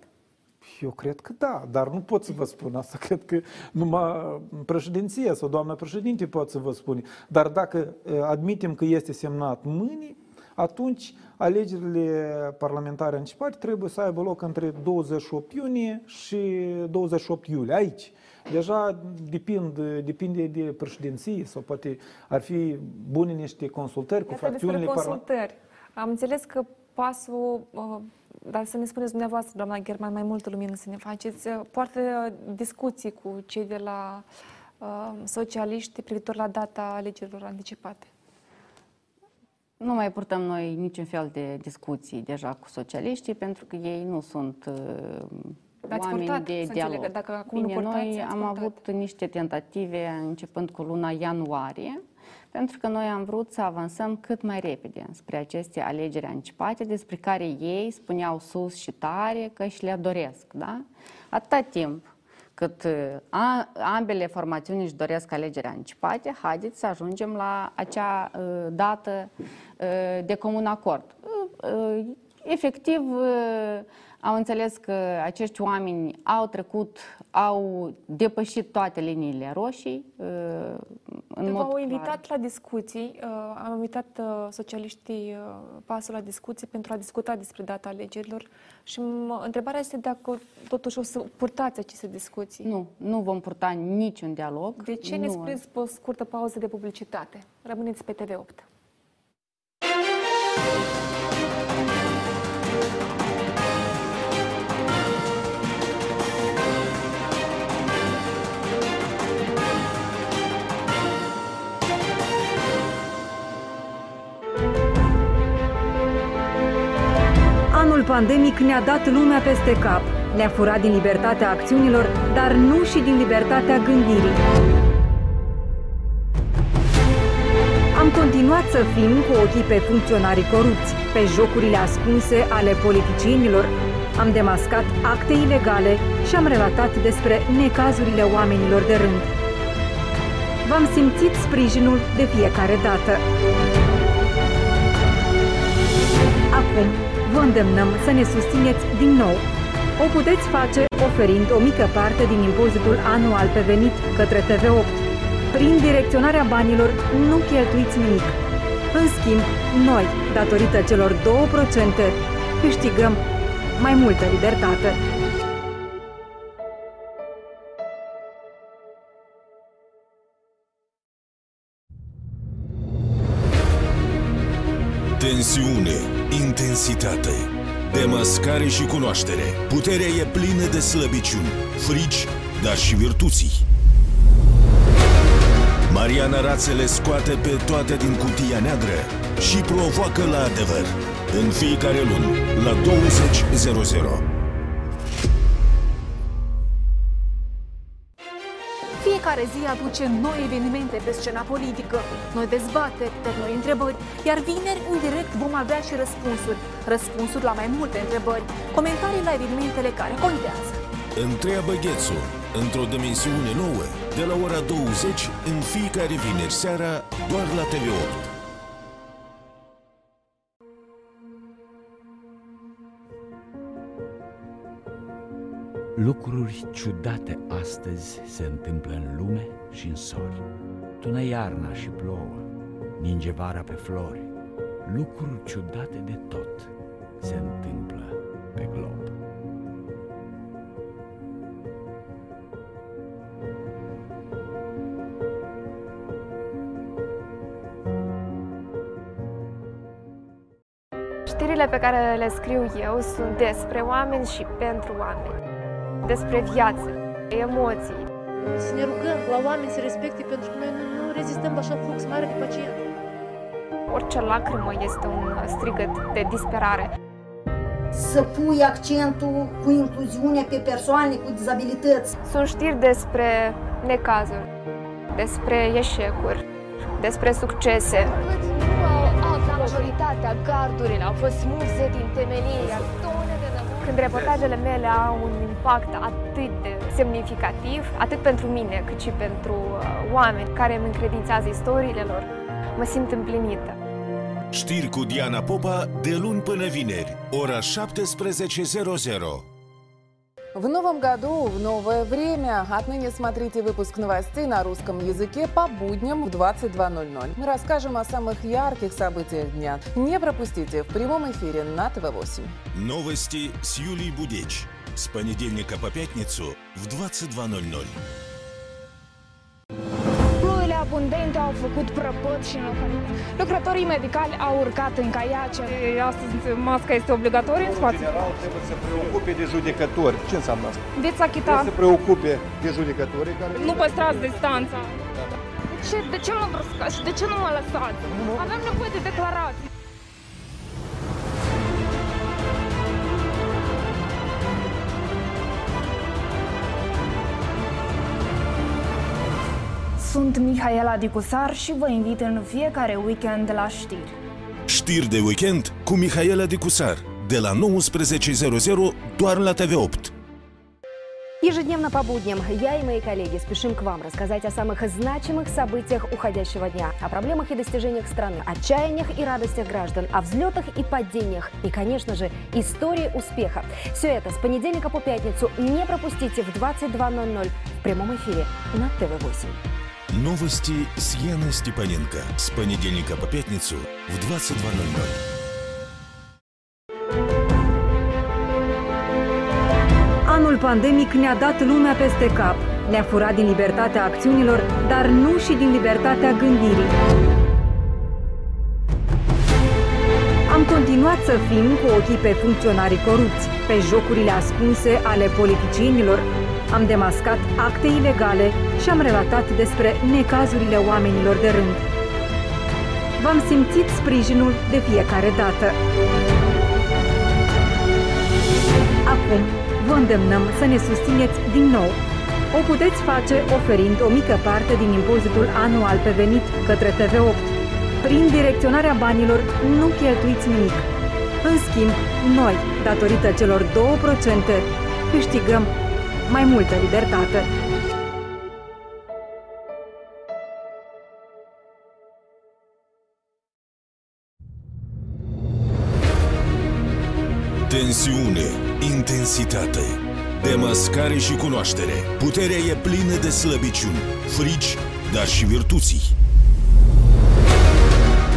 Eu cred că da, dar nu pot să vă spun asta. Cred că numai președinția sau doamna președinte pot să vă spune. Dar dacă admitem că este semnat mâine, atunci alegerile parlamentare anticipate trebuie să aibă loc între 28 iunie și 28 iulie, aici. Deja depind, depinde de președinție sau poate ar fi bune niște consultări cu fracțiunile parlamentare. Am înțeles că pasul uh, dar să ne spuneți dumneavoastră, doamna German, mai multă lumină să ne faceți, uh, poartă discuții cu cei de la uh, socialiști privitor la data alegerilor anticipate. Nu mai purtăm noi niciun fel de discuții deja cu socialiștii, pentru că ei nu sunt uh, oameni purtat, de dialog. Dacă acum Bine, nu purtați, noi am purtat. avut niște tentative începând cu luna ianuarie, pentru că noi am vrut să avansăm cât mai repede spre aceste alegeri anticipate, despre care ei spuneau sus și tare că și le doresc. Da? Atâta timp cât uh, a, ambele formațiuni își doresc alegeri anticipate, haideți să ajungem la acea uh, dată uh, de comun acord. Uh, uh, efectiv, uh, am înțeles că acești oameni au trecut, au depășit toate liniile roșii. Uh, în mod V-au invitat clar. la discuții, uh, am invitat uh, socialiștii pasul la discuții pentru a discuta despre data alegerilor și întrebarea este dacă totuși o să purtați aceste discuții. Nu, nu vom purta niciun dialog. De ce ne spuneți o scurtă pauză de publicitate? Rămâneți pe TV8. Pandemic ne-a dat lumea peste cap, ne-a furat din libertatea acțiunilor, dar nu și din libertatea gândirii. Am continuat să fim cu ochii pe funcționarii corupți, pe jocurile ascunse ale politicienilor, am demascat acte ilegale și am relatat despre necazurile oamenilor de rând. V-am simțit sprijinul de fiecare dată. Acum, vă îndemnăm să ne susțineți din nou. O puteți face oferind o mică parte din impozitul anual pe venit către TV8. Prin direcționarea banilor nu cheltuiți nimic. În schimb, noi, datorită celor 2%, câștigăm mai multă libertate. Tensiune intensitate, demascare și cunoaștere. Puterea e plină de slăbiciuni, frici, dar și virtuții. Mariana Rațele scoate pe toate din cutia neagră și provoacă la adevăr. În fiecare lună, la 20.00. Fiecare zi aduce noi evenimente pe scena politică, noi dezbateri, noi întrebări, iar vineri, în direct, vom avea și răspunsuri. Răspunsuri la mai multe întrebări, comentarii la evenimentele care contează. Întreabă Ghețu, într-o dimensiune nouă, de la ora 20 în fiecare vineri seara, doar la TV8. Lucruri ciudate astăzi se întâmplă în lume și în sori. Tună iarna și plouă, ninge vara pe flori. Lucruri ciudate de tot se întâmplă pe glob. Știrile pe care le scriu eu sunt despre oameni și pentru oameni despre viață, emoții. Să ne rugăm la oameni să respecte pentru că noi nu, nu rezistăm la așa flux mare de pacient. Orice lacrimă este un strigăt de disperare. Să pui accentul cu incluziunea pe persoane cu dizabilități. Sunt știri despre necazuri, despre eșecuri, despre succese. Majoritatea gardurilor au fost smulse din temelie. Când reportajele mele au un impact atât de semnificativ, atât pentru mine, cât și pentru uh, oameni care îmi încredințează istoriile lor, mă simt împlinită. Știri cu Diana Popa de luni până vineri, ora 17.00. В новом году, в новое время. Отныне смотрите выпуск новостей на русском языке по будням в 22.00. Мы расскажем о самых ярких событиях дня. Не пропустите в прямом эфире на ТВ-8. Новости с Юлией Будеч. С понедельника по пятницу в 22.00. abundente au făcut prăpăt și Lucrătorii medicali au urcat în caiace. Astăzi masca este obligatorie în spațiu. General trebuie să preocupe de judecători. Ce înseamnă asta? Veți achita. Trebuie să preocupe de judecători care... Nu păstrați distanța. De ce, de ce mă bruscați și de ce nu mă lăsați? Avem nevoie de declarații. Sunt Mihaela Dicusar și vă invit în fiecare weekend la știri. Știri de weekend cu Mihaela Dicusar, de la 19.00 doar la TV8. Ежедневно по будням я и мои коллеги спешим к вам рассказать о самых значимых событиях уходящего дня, о проблемах и достижениях страны, отчаяниях и радостях граждан, о взлетах и падениях и, конечно же, истории успеха. Все это с понедельника по пятницу не пропустите в 22.00 в прямом эфире на ТВ-8. Новости с Яной Степаненко. С понедельника по пятницу в 22.00. Anul pandemic ne-a dat lumea peste cap. Ne-a furat din libertatea acțiunilor, dar nu și din libertatea gândirii. Am continuat să fim cu ochii pe funcționarii corupți, pe jocurile ascunse ale politicienilor, am demascat acte ilegale și am relatat despre necazurile oamenilor de rând. V-am simțit sprijinul de fiecare dată. Acum vă îndemnăm să ne susțineți din nou. O puteți face oferind o mică parte din impozitul anual pe venit către TV8. Prin direcționarea banilor nu cheltuiți nimic. În schimb, noi, datorită celor 2%, câștigăm mai multă libertate. Tensiune, intensitate, demascare și cunoaștere. Puterea e plină de slăbiciuni, frici, dar și virtuții.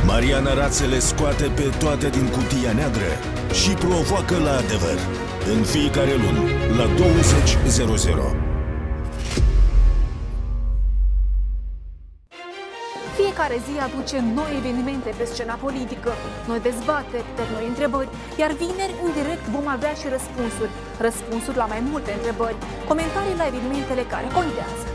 Mariana Rațele scoate pe toate din cutia neagră și provoacă la adevăr. În fiecare lună, la 20.00. Fiecare zi aduce noi evenimente pe scena politică, noi dezbateri, noi întrebări, iar vineri, în direct, vom avea și răspunsuri. Răspunsuri la mai multe întrebări, comentarii la evenimentele care contează.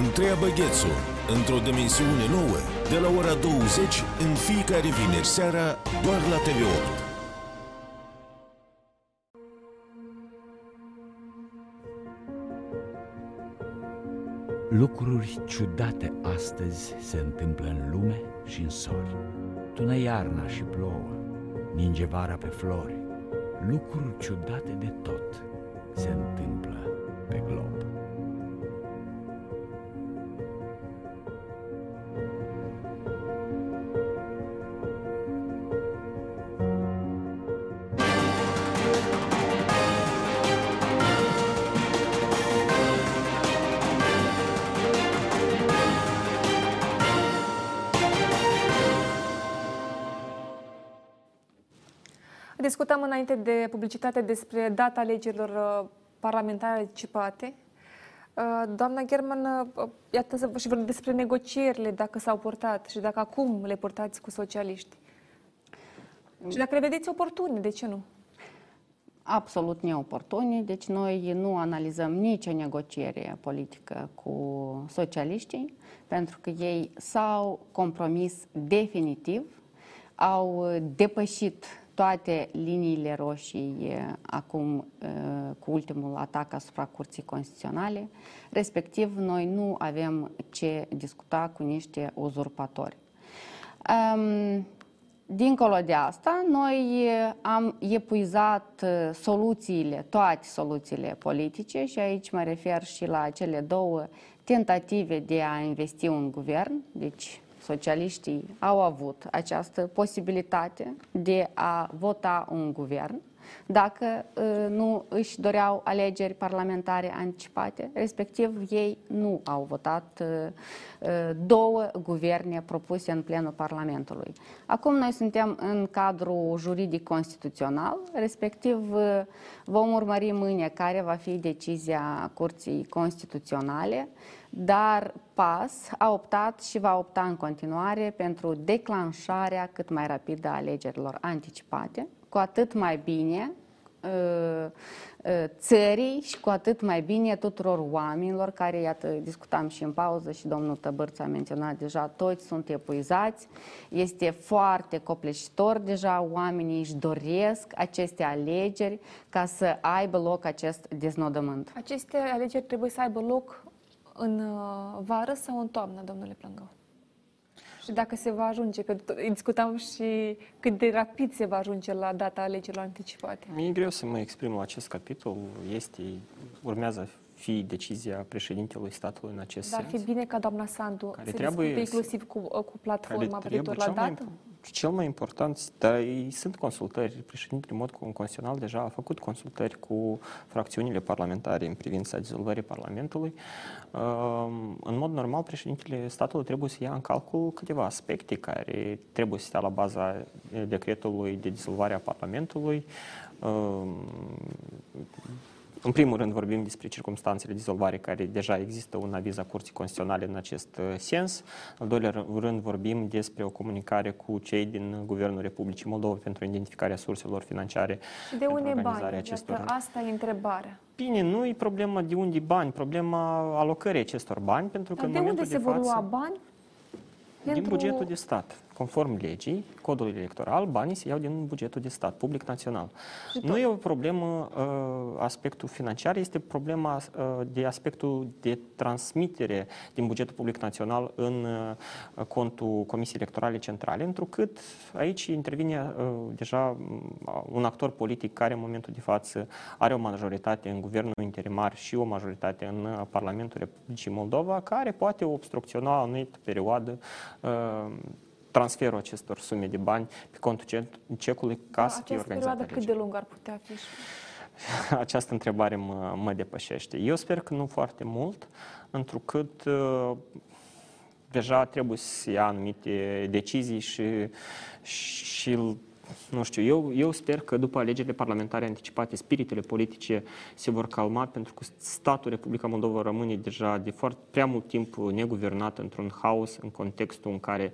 Întreabă Ghețu, într-o dimensiune nouă, de la ora 20 în fiecare vineri seara, doar la TV8. Lucruri ciudate astăzi se întâmplă în lume și în sori. Tună iarna și plouă, ninge vara pe flori. Lucruri ciudate de tot se întâmplă pe glob. Discutam înainte de publicitate despre data alegerilor uh, parlamentare anticipate. Uh, doamna German, uh, iată și vorbim despre negocierile, dacă s-au purtat și dacă acum le purtați cu socialiști. Și dacă le vedeți oportune, de ce nu? Absolut neoportune, deci noi nu analizăm nicio negociere politică cu socialiștii, pentru că ei s-au compromis definitiv, au depășit toate liniile roșii acum cu ultimul atac asupra Curții Constituționale, respectiv noi nu avem ce discuta cu niște uzurpatori. Dincolo de asta, noi am epuizat soluțiile, toate soluțiile politice și aici mă refer și la cele două tentative de a investi un guvern, deci socialiștii au avut această posibilitate de a vota un guvern dacă ă, nu își doreau alegeri parlamentare anticipate, respectiv ei nu au votat ă, ă, două guverne propuse în plenul Parlamentului. Acum noi suntem în cadrul juridic constituțional, respectiv vom urmări mâine care va fi decizia Curții Constituționale dar PAS a optat și va opta în continuare pentru declanșarea cât mai rapidă a alegerilor anticipate, cu atât mai bine uh, uh, țării și cu atât mai bine tuturor oamenilor care, iată, discutam și în pauză și domnul Tăbărț a menționat deja, toți sunt epuizați, este foarte copleșitor deja, oamenii își doresc aceste alegeri ca să aibă loc acest deznodământ. Aceste alegeri trebuie să aibă loc în uh, vară sau în toamnă, domnule Plângău? Și dacă se va ajunge, că discutam și cât de rapid se va ajunge la data alegerilor anticipate. Mi-e greu să mă exprim la acest capitol. Este, urmează fi decizia președintelui statului în acest Dar sens. Dar fi bine ca doamna Sandu care să trebuie discute inclusiv cu, cu platforma privitor la dată? Mai, cel mai important, dar sunt consultări. Președintele, în mod constituțional, deja a făcut consultări cu fracțiunile parlamentare în privința dizolvării Parlamentului. În mod normal, președintele statului trebuie să ia în calcul câteva aspecte care trebuie să stea la baza decretului de dizolvare a Parlamentului, în primul rând vorbim despre circumstanțele de dizolvare care deja există un aviz a Curții Constituționale în acest uh, sens. În doilea rând vorbim despre o comunicare cu cei din Guvernul Republicii Moldova pentru identificarea surselor financiare și de unde bani? Acestor... Iată, asta e întrebarea. Bine, nu e problema de unde bani, problema alocării acestor bani, pentru că Dar în de unde se de vor față, lua bani? Din pentru... bugetul de stat conform legii, codului electoral, banii se iau din bugetul de stat, public național. Nu e o problemă uh, aspectul financiar, este problema uh, de aspectul de transmitere din bugetul public național în uh, contul Comisiei Electorale Centrale, întrucât aici intervine uh, deja uh, un actor politic care în momentul de față are o majoritate în guvernul interimar și o majoritate în uh, Parlamentul Republicii Moldova, care poate obstrucționa o anumită perioadă uh, transferul acestor sume de bani pe contul cecului ca da, să fie organizată perioadă cât de lung ar putea fi? Această întrebare mă, mă depășește. Eu sper că nu foarte mult, întrucât uh, deja trebuie să ia anumite decizii și, și nu știu, eu, eu sper că după alegerile parlamentare anticipate, spiritele politice se vor calma, pentru că statul Republica Moldova rămâne deja de foarte prea mult timp neguvernat într-un haos în contextul în care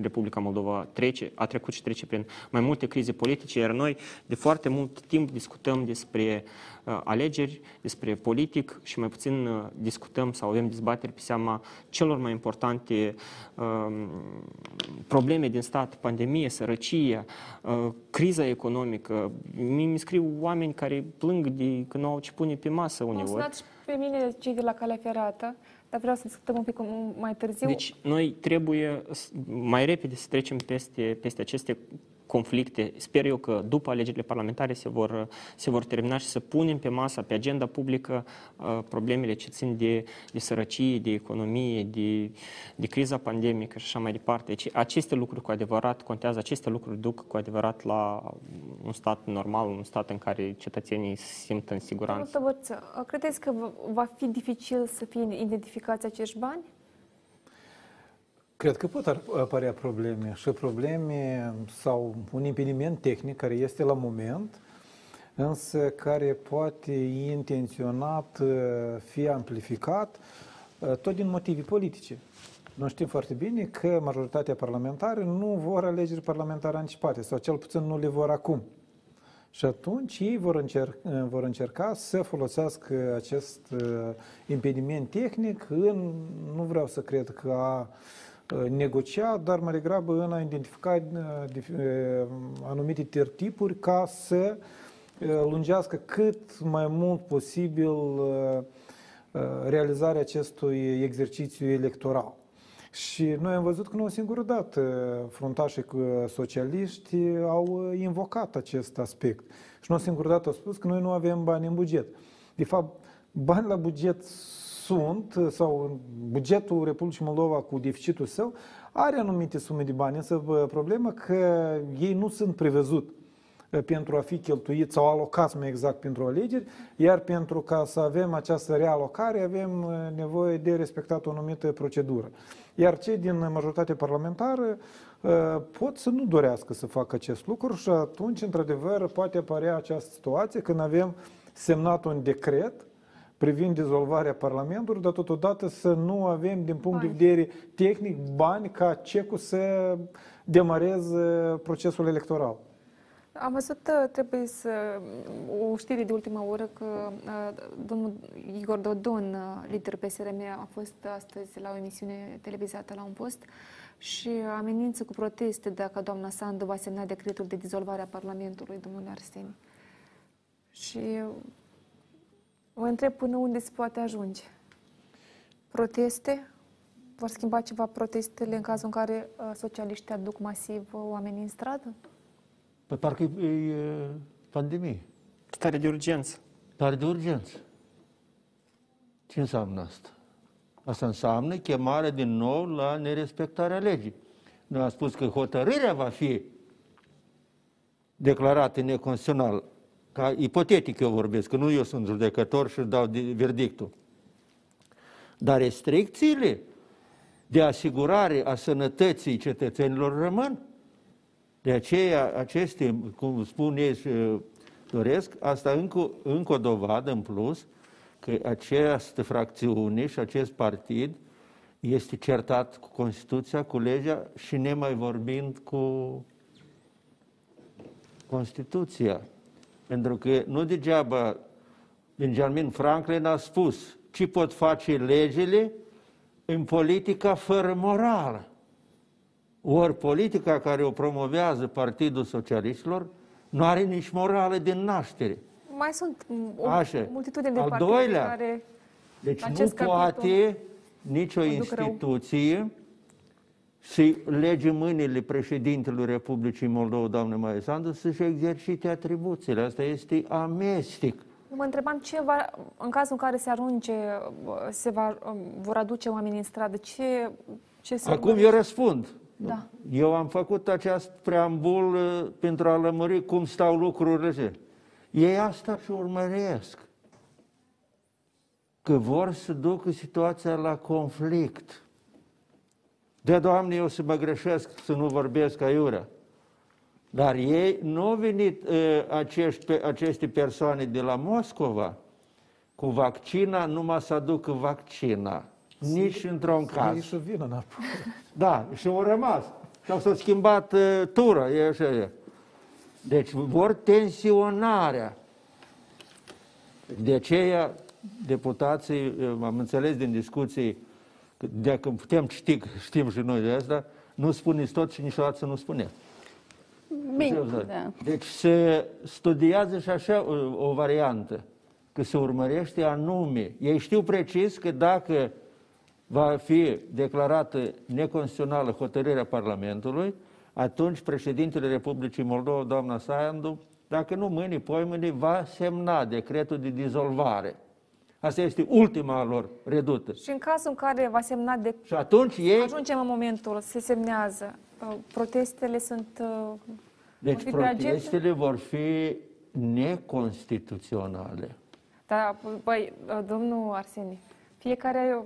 Republica Moldova trece, a trecut și trece prin mai multe crize politice, iar noi de foarte mult timp discutăm despre uh, alegeri, despre politic și mai puțin uh, discutăm sau avem dezbateri pe seama celor mai importante uh, probleme din stat, pandemie, sărăcie, uh, uh, criza economică. Mi scriu oameni care plâng de că nu au ce pune pe masă uneori. Am și pe mine cei de la calea ferată, dar vreau să discutăm un pic mai târziu. Deci noi trebuie mai repede să trecem peste, peste aceste conflicte. Sper eu că după alegerile parlamentare se vor, se vor termina și să punem pe masa, pe agenda publică, uh, problemele ce țin de, de sărăcie, de economie, de, de criza pandemică și așa mai departe. Deci aceste lucruri cu adevărat contează, aceste lucruri duc cu adevărat la un stat normal, un stat în care cetățenii se simt în siguranță. credeți că va fi dificil să fie identificați acești bani? Cred că pot apărea probleme și probleme sau un impediment tehnic care este la moment, însă care poate intenționat uh, fi amplificat uh, tot din motive politice. Noi știm foarte bine că majoritatea parlamentară nu vor alegeri parlamentare anticipate, sau cel puțin nu le vor acum. Și atunci ei vor, încerca, uh, vor încerca să folosească acest impediment tehnic în, nu vreau să cred că a Uh, negocia, dar mai degrabă în a identifica uh, uh, anumite tertipuri ca să lungească cât mai mult posibil realizarea acestui exercițiu electoral. Și noi am văzut că nu o singură dată fruntașii socialiști au invocat acest aspect. Și nu o singură dată au spus că noi nu avem bani în buget. De fapt, bani la buget sunt, sau bugetul Republicii Moldova cu deficitul său, are anumite sume de bani, însă problema că ei nu sunt prevăzut pentru a fi cheltuit sau alocați mai exact pentru alegeri, iar pentru ca să avem această realocare avem nevoie de respectat o anumită procedură. Iar cei din majoritatea parlamentară pot să nu dorească să facă acest lucru și atunci, într-adevăr, poate apărea această situație când avem semnat un decret privind dizolvarea Parlamentului, dar totodată să nu avem, din punct bani. de vedere tehnic, bani ca cecul să demareze procesul electoral. Am văzut, uh, trebuie să, o știre de ultima oră că uh, domnul Igor Dodon, uh, lider PSRM, a fost astăzi la o emisiune televizată la un post și amenință cu proteste dacă doamna Sandu va semna decretul de dizolvare a Parlamentului, domnul Arseni. Și Vă întreb până unde se poate ajunge. Proteste? Vor schimba ceva protestele în cazul în care uh, socialiștii aduc masiv uh, oamenii în stradă? Păi parcă e, e pandemie. Stare de urgență. Stare de urgență. Ce înseamnă asta? Asta înseamnă chemarea din nou la nerespectarea legii. Noi am spus că hotărârea va fi declarată neconstituțională ca ipotetic eu vorbesc, că nu eu sunt judecător și dau verdictul. Dar restricțiile de asigurare a sănătății cetățenilor rămân. De aceea, aceste, cum spun ei și doresc, asta încă, încă o dovadă în plus că această fracțiune și acest partid este certat cu Constituția, cu legea și nemai vorbind cu Constituția. Pentru că nu degeaba Benjamin Franklin a spus ce pot face legile în politica fără morală. Ori politica care o promovează Partidul Socialiștilor nu are nici morală din naștere. Mai sunt o Așa. multitudine de Al partide doilea, care deci nu poate nicio instituție rău să lege mâinile președintelui Republicii Moldova, doamne Maia Sandu, să-și exercite atribuțiile. Asta este amestec. Mă întrebam ce va, în cazul în care se arunce, se va, vor aduce oamenii în stradă, ce, ce se Acum eu răspund. Da. Eu am făcut acest preambul uh, pentru a lămuri cum stau lucrurile. Ei asta și urmăresc. Că vor să ducă situația la conflict. De, Doamne, eu să mă greșesc, să nu vorbesc aiurea. Dar ei nu au venit uh, acești, aceste persoane de la Moscova cu vaccina numai să aducă vaccina. Nici într-un caz. Și vină înapoi. Da, și au rămas. Și au s-a schimbat uh, tura, e așa e. Deci vor tensionarea. De aceea, deputații, am înțeles din discuții, dacă putem ști, știm și noi de asta, nu spuneți tot și niciodată să nu spuneți. Bine, da. Deci se studiază și așa o, o variantă, că se urmărește anume. Ei știu precis că dacă va fi declarată neconstituțională hotărârea Parlamentului, atunci președintele Republicii Moldova, doamna Sandu, dacă nu mâine, mâine, va semna decretul de dizolvare. Asta este ultima lor redută. Și în cazul în care va semna de... Și atunci ei... Ajungem în momentul, se semnează. Uh, protestele sunt... Uh, deci protestele vor fi neconstituționale. Da, băi, uh, domnul Arsenie, fiecare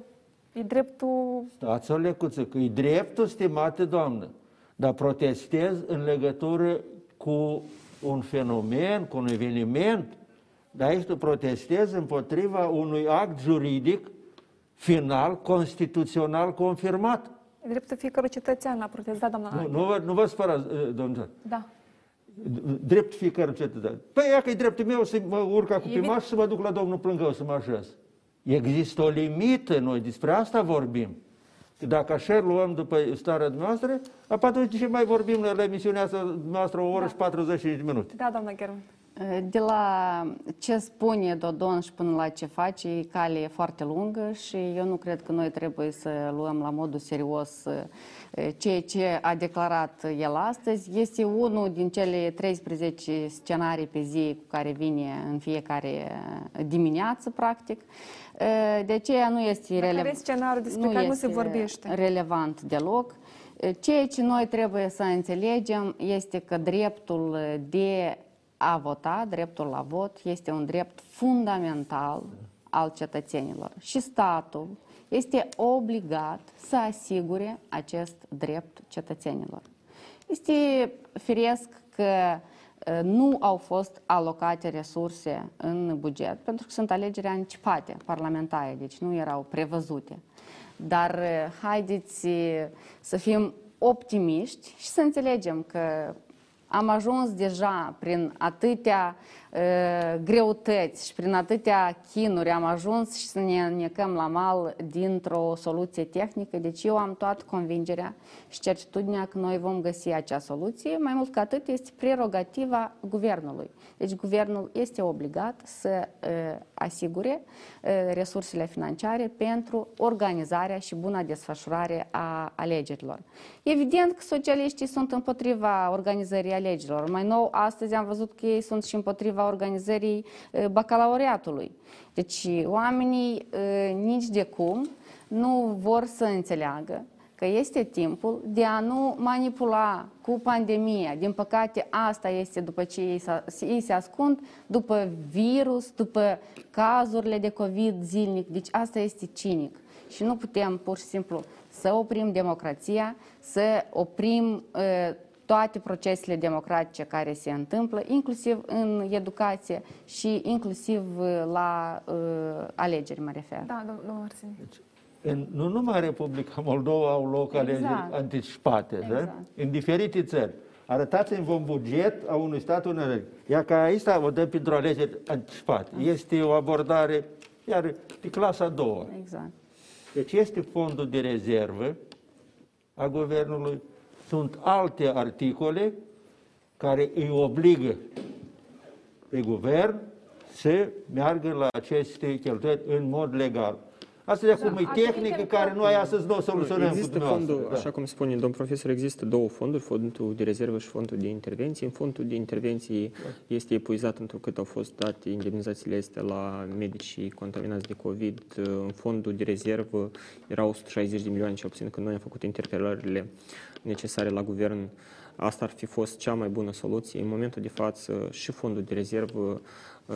e dreptul... Stați o lecuță, că e dreptul, stimate doamnă, dar protestez în legătură cu un fenomen, cu un eveniment, dar aici tu protestezi împotriva unui act juridic final, constituțional confirmat. E dreptul fiecărui cetățean la protesta, doamna Nu, nu, vă, nu vă spărați, domnul Da. Drept fiecare cetățean. Păi ea că e dreptul meu să mă urca cu pe și să mă duc la domnul Plângău să mă așez. Există o limită, noi despre asta vorbim. Dacă așa luăm după starea noastră, atunci ce mai vorbim la emisiunea asta noastră o oră da. și 45 de minute. Da, doamna German. De la ce spune Dodon și până la ce face, e cale foarte lungă și eu nu cred că noi trebuie să luăm la modul serios ceea ce a declarat el astăzi. Este unul din cele 13 scenarii pe zi cu care vine în fiecare dimineață, practic. De aceea nu este relevant. scenariul despre nu care nu se vorbește. relevant deloc. Ceea ce noi trebuie să înțelegem este că dreptul de a vota, dreptul la vot, este un drept fundamental al cetățenilor. Și statul este obligat să asigure acest drept cetățenilor. Este firesc că nu au fost alocate resurse în buget, pentru că sunt alegeri anticipate parlamentare, deci nu erau prevăzute. Dar haideți să fim optimiști și să înțelegem că am ajuns deja prin atâtea uh, greutăți și prin atâtea chinuri, am ajuns și să ne necăm la mal dintr-o soluție tehnică. Deci eu am toată convingerea și certitudinea că noi vom găsi acea soluție. Mai mult ca atât este prerogativa guvernului. Deci guvernul este obligat să uh, asigure uh, resursele financiare pentru organizarea și buna desfășurare a alegerilor. Evident că socialiștii sunt împotriva organizării alegerilor. Mai nou, astăzi am văzut că ei sunt și împotriva organizării bacalaureatului. Deci oamenii nici de cum nu vor să înțeleagă că este timpul de a nu manipula cu pandemia. Din păcate, asta este după ce ei, ei se ascund, după virus, după cazurile de COVID zilnic. Deci asta este cinic. Și nu putem pur și simplu să oprim democrația, să oprim uh, toate procesele democratice care se întâmplă, inclusiv în educație și inclusiv la uh, alegeri, mă refer. Da, domnul Arsenie. Deci, în, nu numai în Republica Moldova au loc exact. alegeri anticipate, da? exact. da? în diferite țări. Arătați-mi un buget a unui stat unei Iar ca aici o dăm pentru alegeri anticipate. Da. Este o abordare, iar de clasa a doua. Exact. Deci este fondul de rezervă a guvernului, sunt alte articole care îi obligă pe guvern să meargă la aceste cheltuieli în mod legal. Asta de acum da, e tehnică care noi astăzi nu o soluționăm Există fondul, da. așa cum spune domn profesor, există două fonduri, fondul de rezervă și fondul de intervenție. În fondul de intervenție da. este epuizat întrucât au fost date indemnizațiile este la medicii contaminați de COVID. În fondul de rezervă erau 160 de milioane, ce obțin că noi am făcut interpelările necesare la guvern. Asta ar fi fost cea mai bună soluție. În momentul de față și fondul de rezervă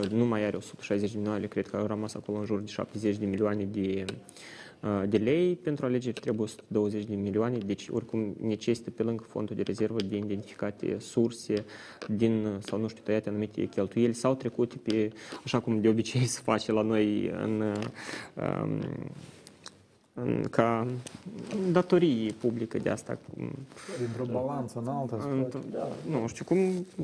nu mai are 160 de milioane, cred că au rămas acolo în jur de 70 de milioane de, de lei. Pentru alegeri trebuie 120 de milioane, deci oricum necesită pe lângă fondul de rezervă de identificate surse din, sau nu știu, tăiate anumite cheltuieli sau trecute pe, așa cum de obicei se face la noi în um, ca datorii publică de asta. Dintr-o balanță în altă. Da. Nu știu cum,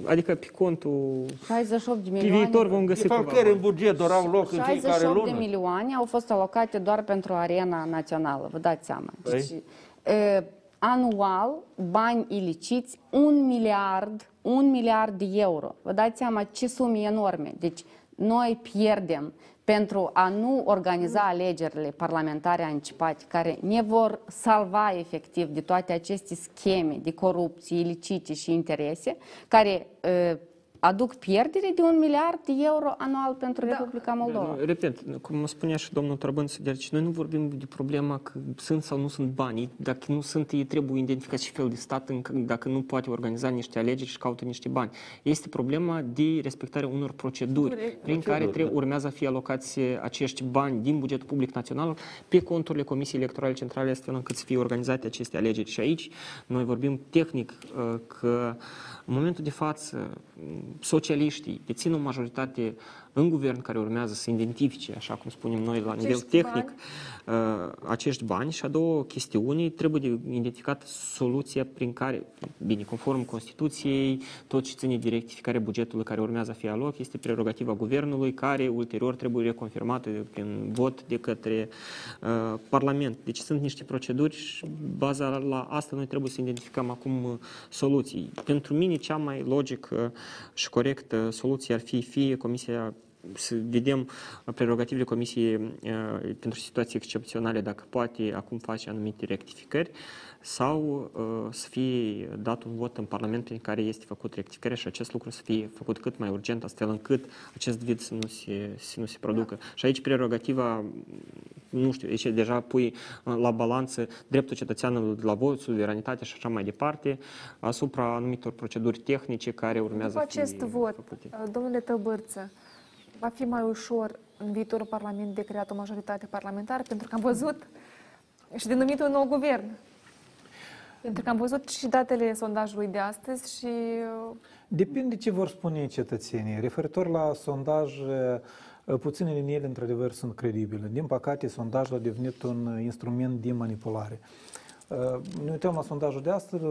adică pe contul... 68 de milioane. Pe viitor vom găsi De fapt, în buget doar au loc în fiecare lună. 68 de milioane au fost alocate doar pentru arena națională, vă dați seama. Păi? Deci, e, anual bani iliciți, un miliard, un miliard de euro. Vă dați seama ce sume enorme. Deci noi pierdem pentru a nu organiza alegerile parlamentare anticipate care ne vor salva efectiv de toate aceste scheme de corupție, ilicite și interese, care uh, aduc pierdere de un miliard de euro anual pentru da. Republica Moldova. Repet, cum spunea și domnul Trăbânț, deci noi nu vorbim de problema că sunt sau nu sunt banii. Dacă nu sunt, ei trebuie identificat și fel de stat dacă nu poate organiza niște alegeri și caută niște bani. Este problema de respectarea unor proceduri Corect. prin care trebuie, urmează a fi alocați acești bani din bugetul public național pe conturile Comisiei Electorale Centrale astfel încât să fie organizate aceste alegeri. Și aici noi vorbim tehnic uh, că în momentul de față, socialiștii dețin o majoritate în guvern care urmează să identifice, așa cum spunem noi, la nivel tehnic, bani. Uh, acești bani și a doua chestiune, trebuie de identificat soluția prin care, bine, conform Constituției, tot ce ține de rectificarea bugetului care urmează a fi aloc este prerogativa guvernului, care ulterior trebuie reconfirmată prin vot de către uh, Parlament. Deci sunt niște proceduri și baza la asta noi trebuie să identificăm acum uh, soluții. Pentru mine cea mai logică și corectă soluție ar fi fie Comisia să vedem prerogativele Comisiei uh, pentru situații excepționale, dacă poate acum face anumite rectificări, sau uh, să fie dat un vot în Parlament prin care este făcut rectificare și acest lucru să fie făcut cât mai urgent, astfel încât acest vid să nu se, să nu se producă. Da. Și aici prerogativa, nu știu, aici deja pui uh, la balanță dreptul cetățeanului la vot, suveranitatea și așa mai departe, asupra anumitor proceduri tehnice care urmează După acest vot, făcute. domnule Tăbârță, va fi mai ușor în viitorul Parlament de creat o majoritate parlamentară, pentru că am văzut și denumit un nou guvern. Pentru că am văzut și datele sondajului de astăzi și... Uh, Depinde ce vor spune cetățenii. Referitor la sondaj, uh, puține din ele, într-adevăr, sunt credibile. Din păcate, sondajul a devenit un instrument de manipulare. Uh, ne uităm la sondajul de astăzi,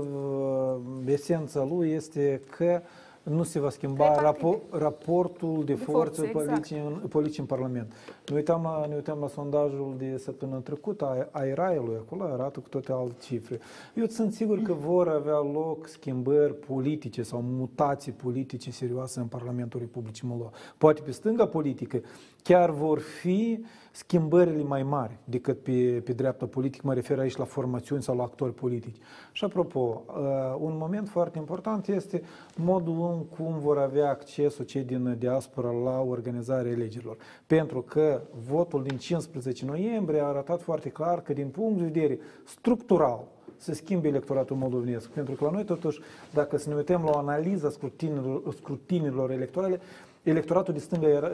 esența lui este că nu se va schimba rapo- raportul de, de forță, forță exact. în, politic în Parlament. Ne uităm, la, ne uităm la sondajul de săptămâna trecută a Airaiului, acolo arată cu toate alte cifre. Eu sunt sigur că vor avea loc schimbări politice sau mutații politice serioase în Parlamentul Republicii Moldova. Poate pe stânga politică chiar vor fi uh, schimbările mai mari decât pe, pe dreapta politică, mă refer aici la formațiuni sau la actori politici. Și apropo, uh, un moment foarte important este modul în cum vor avea accesul cei din diaspora la organizarea alegerilor. Pentru că votul din 15 noiembrie a arătat foarte clar că din punct de vedere structural, să schimbe electoratul moldovenesc. Pentru că la noi, totuși, dacă să ne uităm la o analiză scrutinilor, scrutinilor electorale, electoratul de stânga era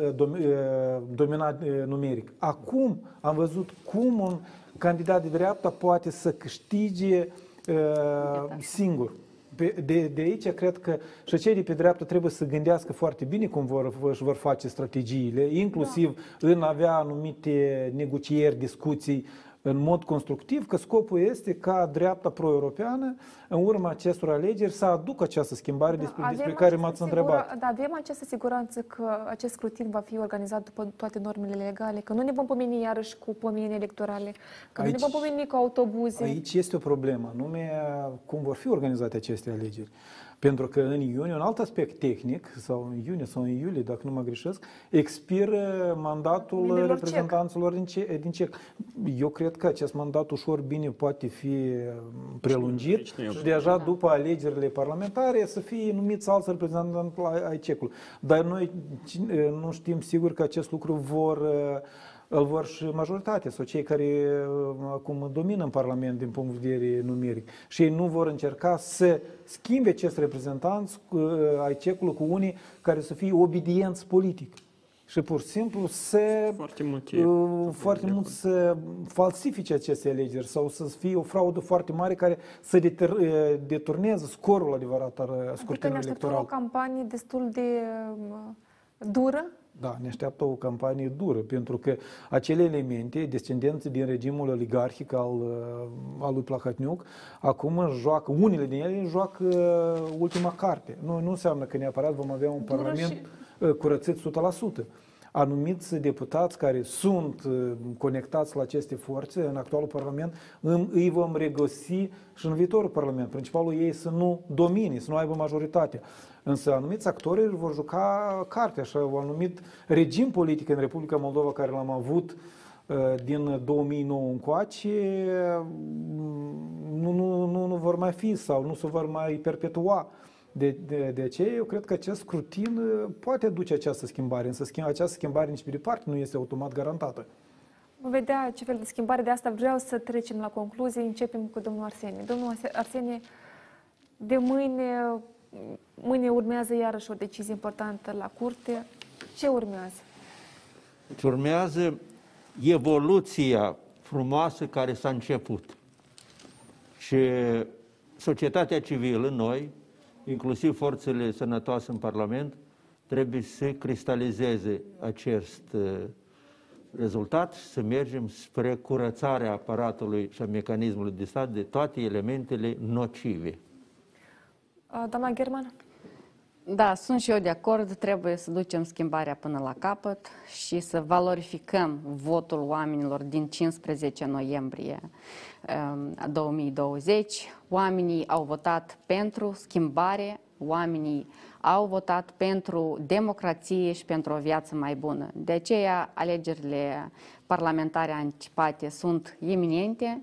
dominat numeric. Acum am văzut cum un candidat de dreapta poate să câștige singur. De, de aici cred că și cei de pe dreapta trebuie să gândească foarte bine cum vor, își vor face strategiile, inclusiv da. în avea anumite negocieri, discuții în mod constructiv că scopul este ca dreapta pro-europeană, în urma acestor alegeri, să aducă această schimbare da, despre, despre care m-ați întrebat. Da, avem această siguranță că acest scrutin va fi organizat după toate normele legale, că nu ne vom pomeni iarăși cu pomeni electorale, că aici, nu ne vom pomeni cu autobuze. Aici este o problemă, nume cum vor fi organizate aceste alegeri. Pentru că în iunie, un alt aspect tehnic, sau în iunie sau în iulie, dacă nu mă greșesc, expiră mandatul Minilor reprezentanților din, ce, din CEC. Eu cred că acest mandat ușor bine poate fi prelungit și deja după alegerile parlamentare să fie numiți alți reprezentanți ai CEC-ului. Dar noi nu știm sigur că acest lucru vor îl vor și majoritatea sau cei care acum domină în Parlament din punct de vedere numeric. Și ei nu vor încerca să schimbe acest reprezentanți ai cecului cu unii care să fie obedienți politic. Și pur și simplu să foarte, multe, uh, foarte mult să falsifice aceste alegeri sau să fie o fraudă foarte mare care să deter, deturneze scorul adevărat al scrutinului electoral. Adică o campanie destul de dură da, ne așteaptă o campanie dură, pentru că acele elemente, descendenți din regimul oligarhic al, uh, al lui Plahotniuc, acum joacă, unele din ele joacă uh, ultima carte. Nu, nu înseamnă că neapărat vom avea un dură parlament și... Uh, curățit 100%. Anumiți deputați care sunt uh, conectați la aceste forțe în actualul Parlament, îi vom regăsi și în viitorul Parlament. Principalul ei să nu domine, să nu aibă majoritate. Însă anumiți actori vor juca carte, așa, un anumit regim politic în Republica Moldova care l-am avut uh, din 2009 încoace, mm, nu, nu, nu, nu vor mai fi sau nu se vor mai perpetua. De, de, de aceea eu cred că acest scrutin uh, poate duce această schimbare, însă schimb, această schimbare nici pe departe nu este automat garantată. Vom vedea ce fel de schimbare. De asta vreau să trecem la concluzie. Începem cu domnul Arsenie. Domnul Arsenie, de mâine, mâine urmează iarăși o decizie importantă la curte. Ce urmează? Ce urmează evoluția frumoasă care s-a început. Și societatea civilă, noi, inclusiv forțele sănătoase în Parlament, trebuie să cristalizeze acest uh, rezultat și să mergem spre curățarea aparatului și a mecanismului de stat de toate elementele nocive. Doamna German? Da, sunt și eu de acord, trebuie să ducem schimbarea până la capăt și să valorificăm votul oamenilor din 15 noiembrie 2020. Um, Oamenii au votat pentru schimbare, oamenii au votat pentru democrație și pentru o viață mai bună. De aceea, alegerile parlamentare anticipate sunt iminente,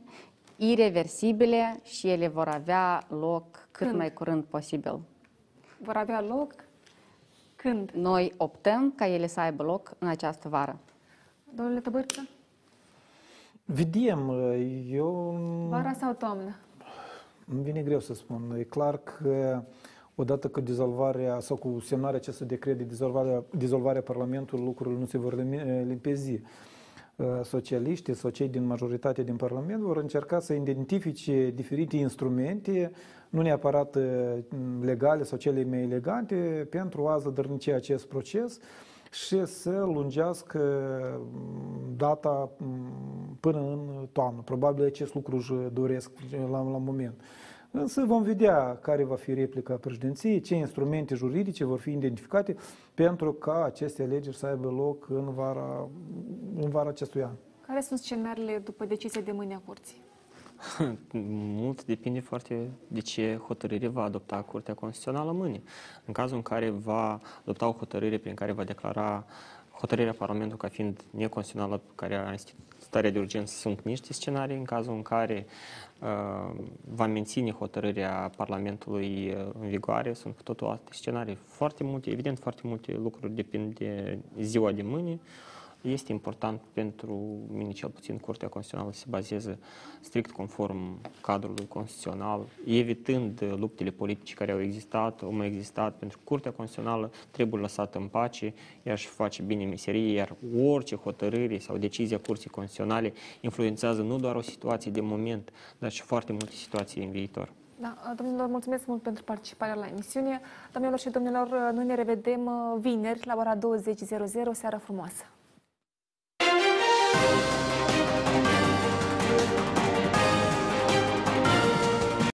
irreversibile și ele vor avea loc cât Când? mai curând posibil. Vor avea loc când? Noi optăm ca ele să aibă loc în această vară. Domnule Tăbărță? Vedem. Eu... Vara sau toamnă? Îmi vine greu să spun. E clar că odată cu dizolvarea sau cu semnarea acestui decret de dizolvarea, dizolvarea Parlamentului, lucrurile nu se vor limpezi. Uh, socialiștii sau cei din majoritate din Parlament vor încerca să identifice diferite instrumente, nu neapărat uh, legale sau cele mai elegante, pentru a zădărnici acest proces și să lungească mm, data mm, până în toamnă. Probabil acest lucru își doresc la, la moment. Însă vom vedea care va fi replica președinției, ce instrumente juridice vor fi identificate pentru ca aceste alegeri să aibă loc în vara, în vara acestui an. Care sunt scenariile după decizia de mâine a curții? Mult depinde foarte de ce hotărâre va adopta Curtea Constituțională mâine. În cazul în care va adopta o hotărâre prin care va declara hotărârea Parlamentului ca fiind neconstituțională, care a starea de urgență, sunt niște scenarii. În cazul în care uh, va menține hotărârea Parlamentului uh, în vigoare, sunt cu totul alte scenarii. Foarte multe, evident, foarte multe lucruri depind de ziua de mâine. Uh, este important pentru mine, cel puțin, Curtea Constituțională să se bazeze strict conform cadrului constituțional, evitând luptele politice care au existat, au mai existat, pentru că Curtea Constituțională trebuie lăsată în pace, ea și face bine meserie, iar orice hotărâre sau decizia Curții Constituționale influențează nu doar o situație de moment, dar și foarte multe situații în viitor. Da, domnilor, mulțumesc mult pentru participarea la emisiune. Domnilor și domnilor, noi ne revedem vineri la ora 20.00. Seară frumoasă! thank you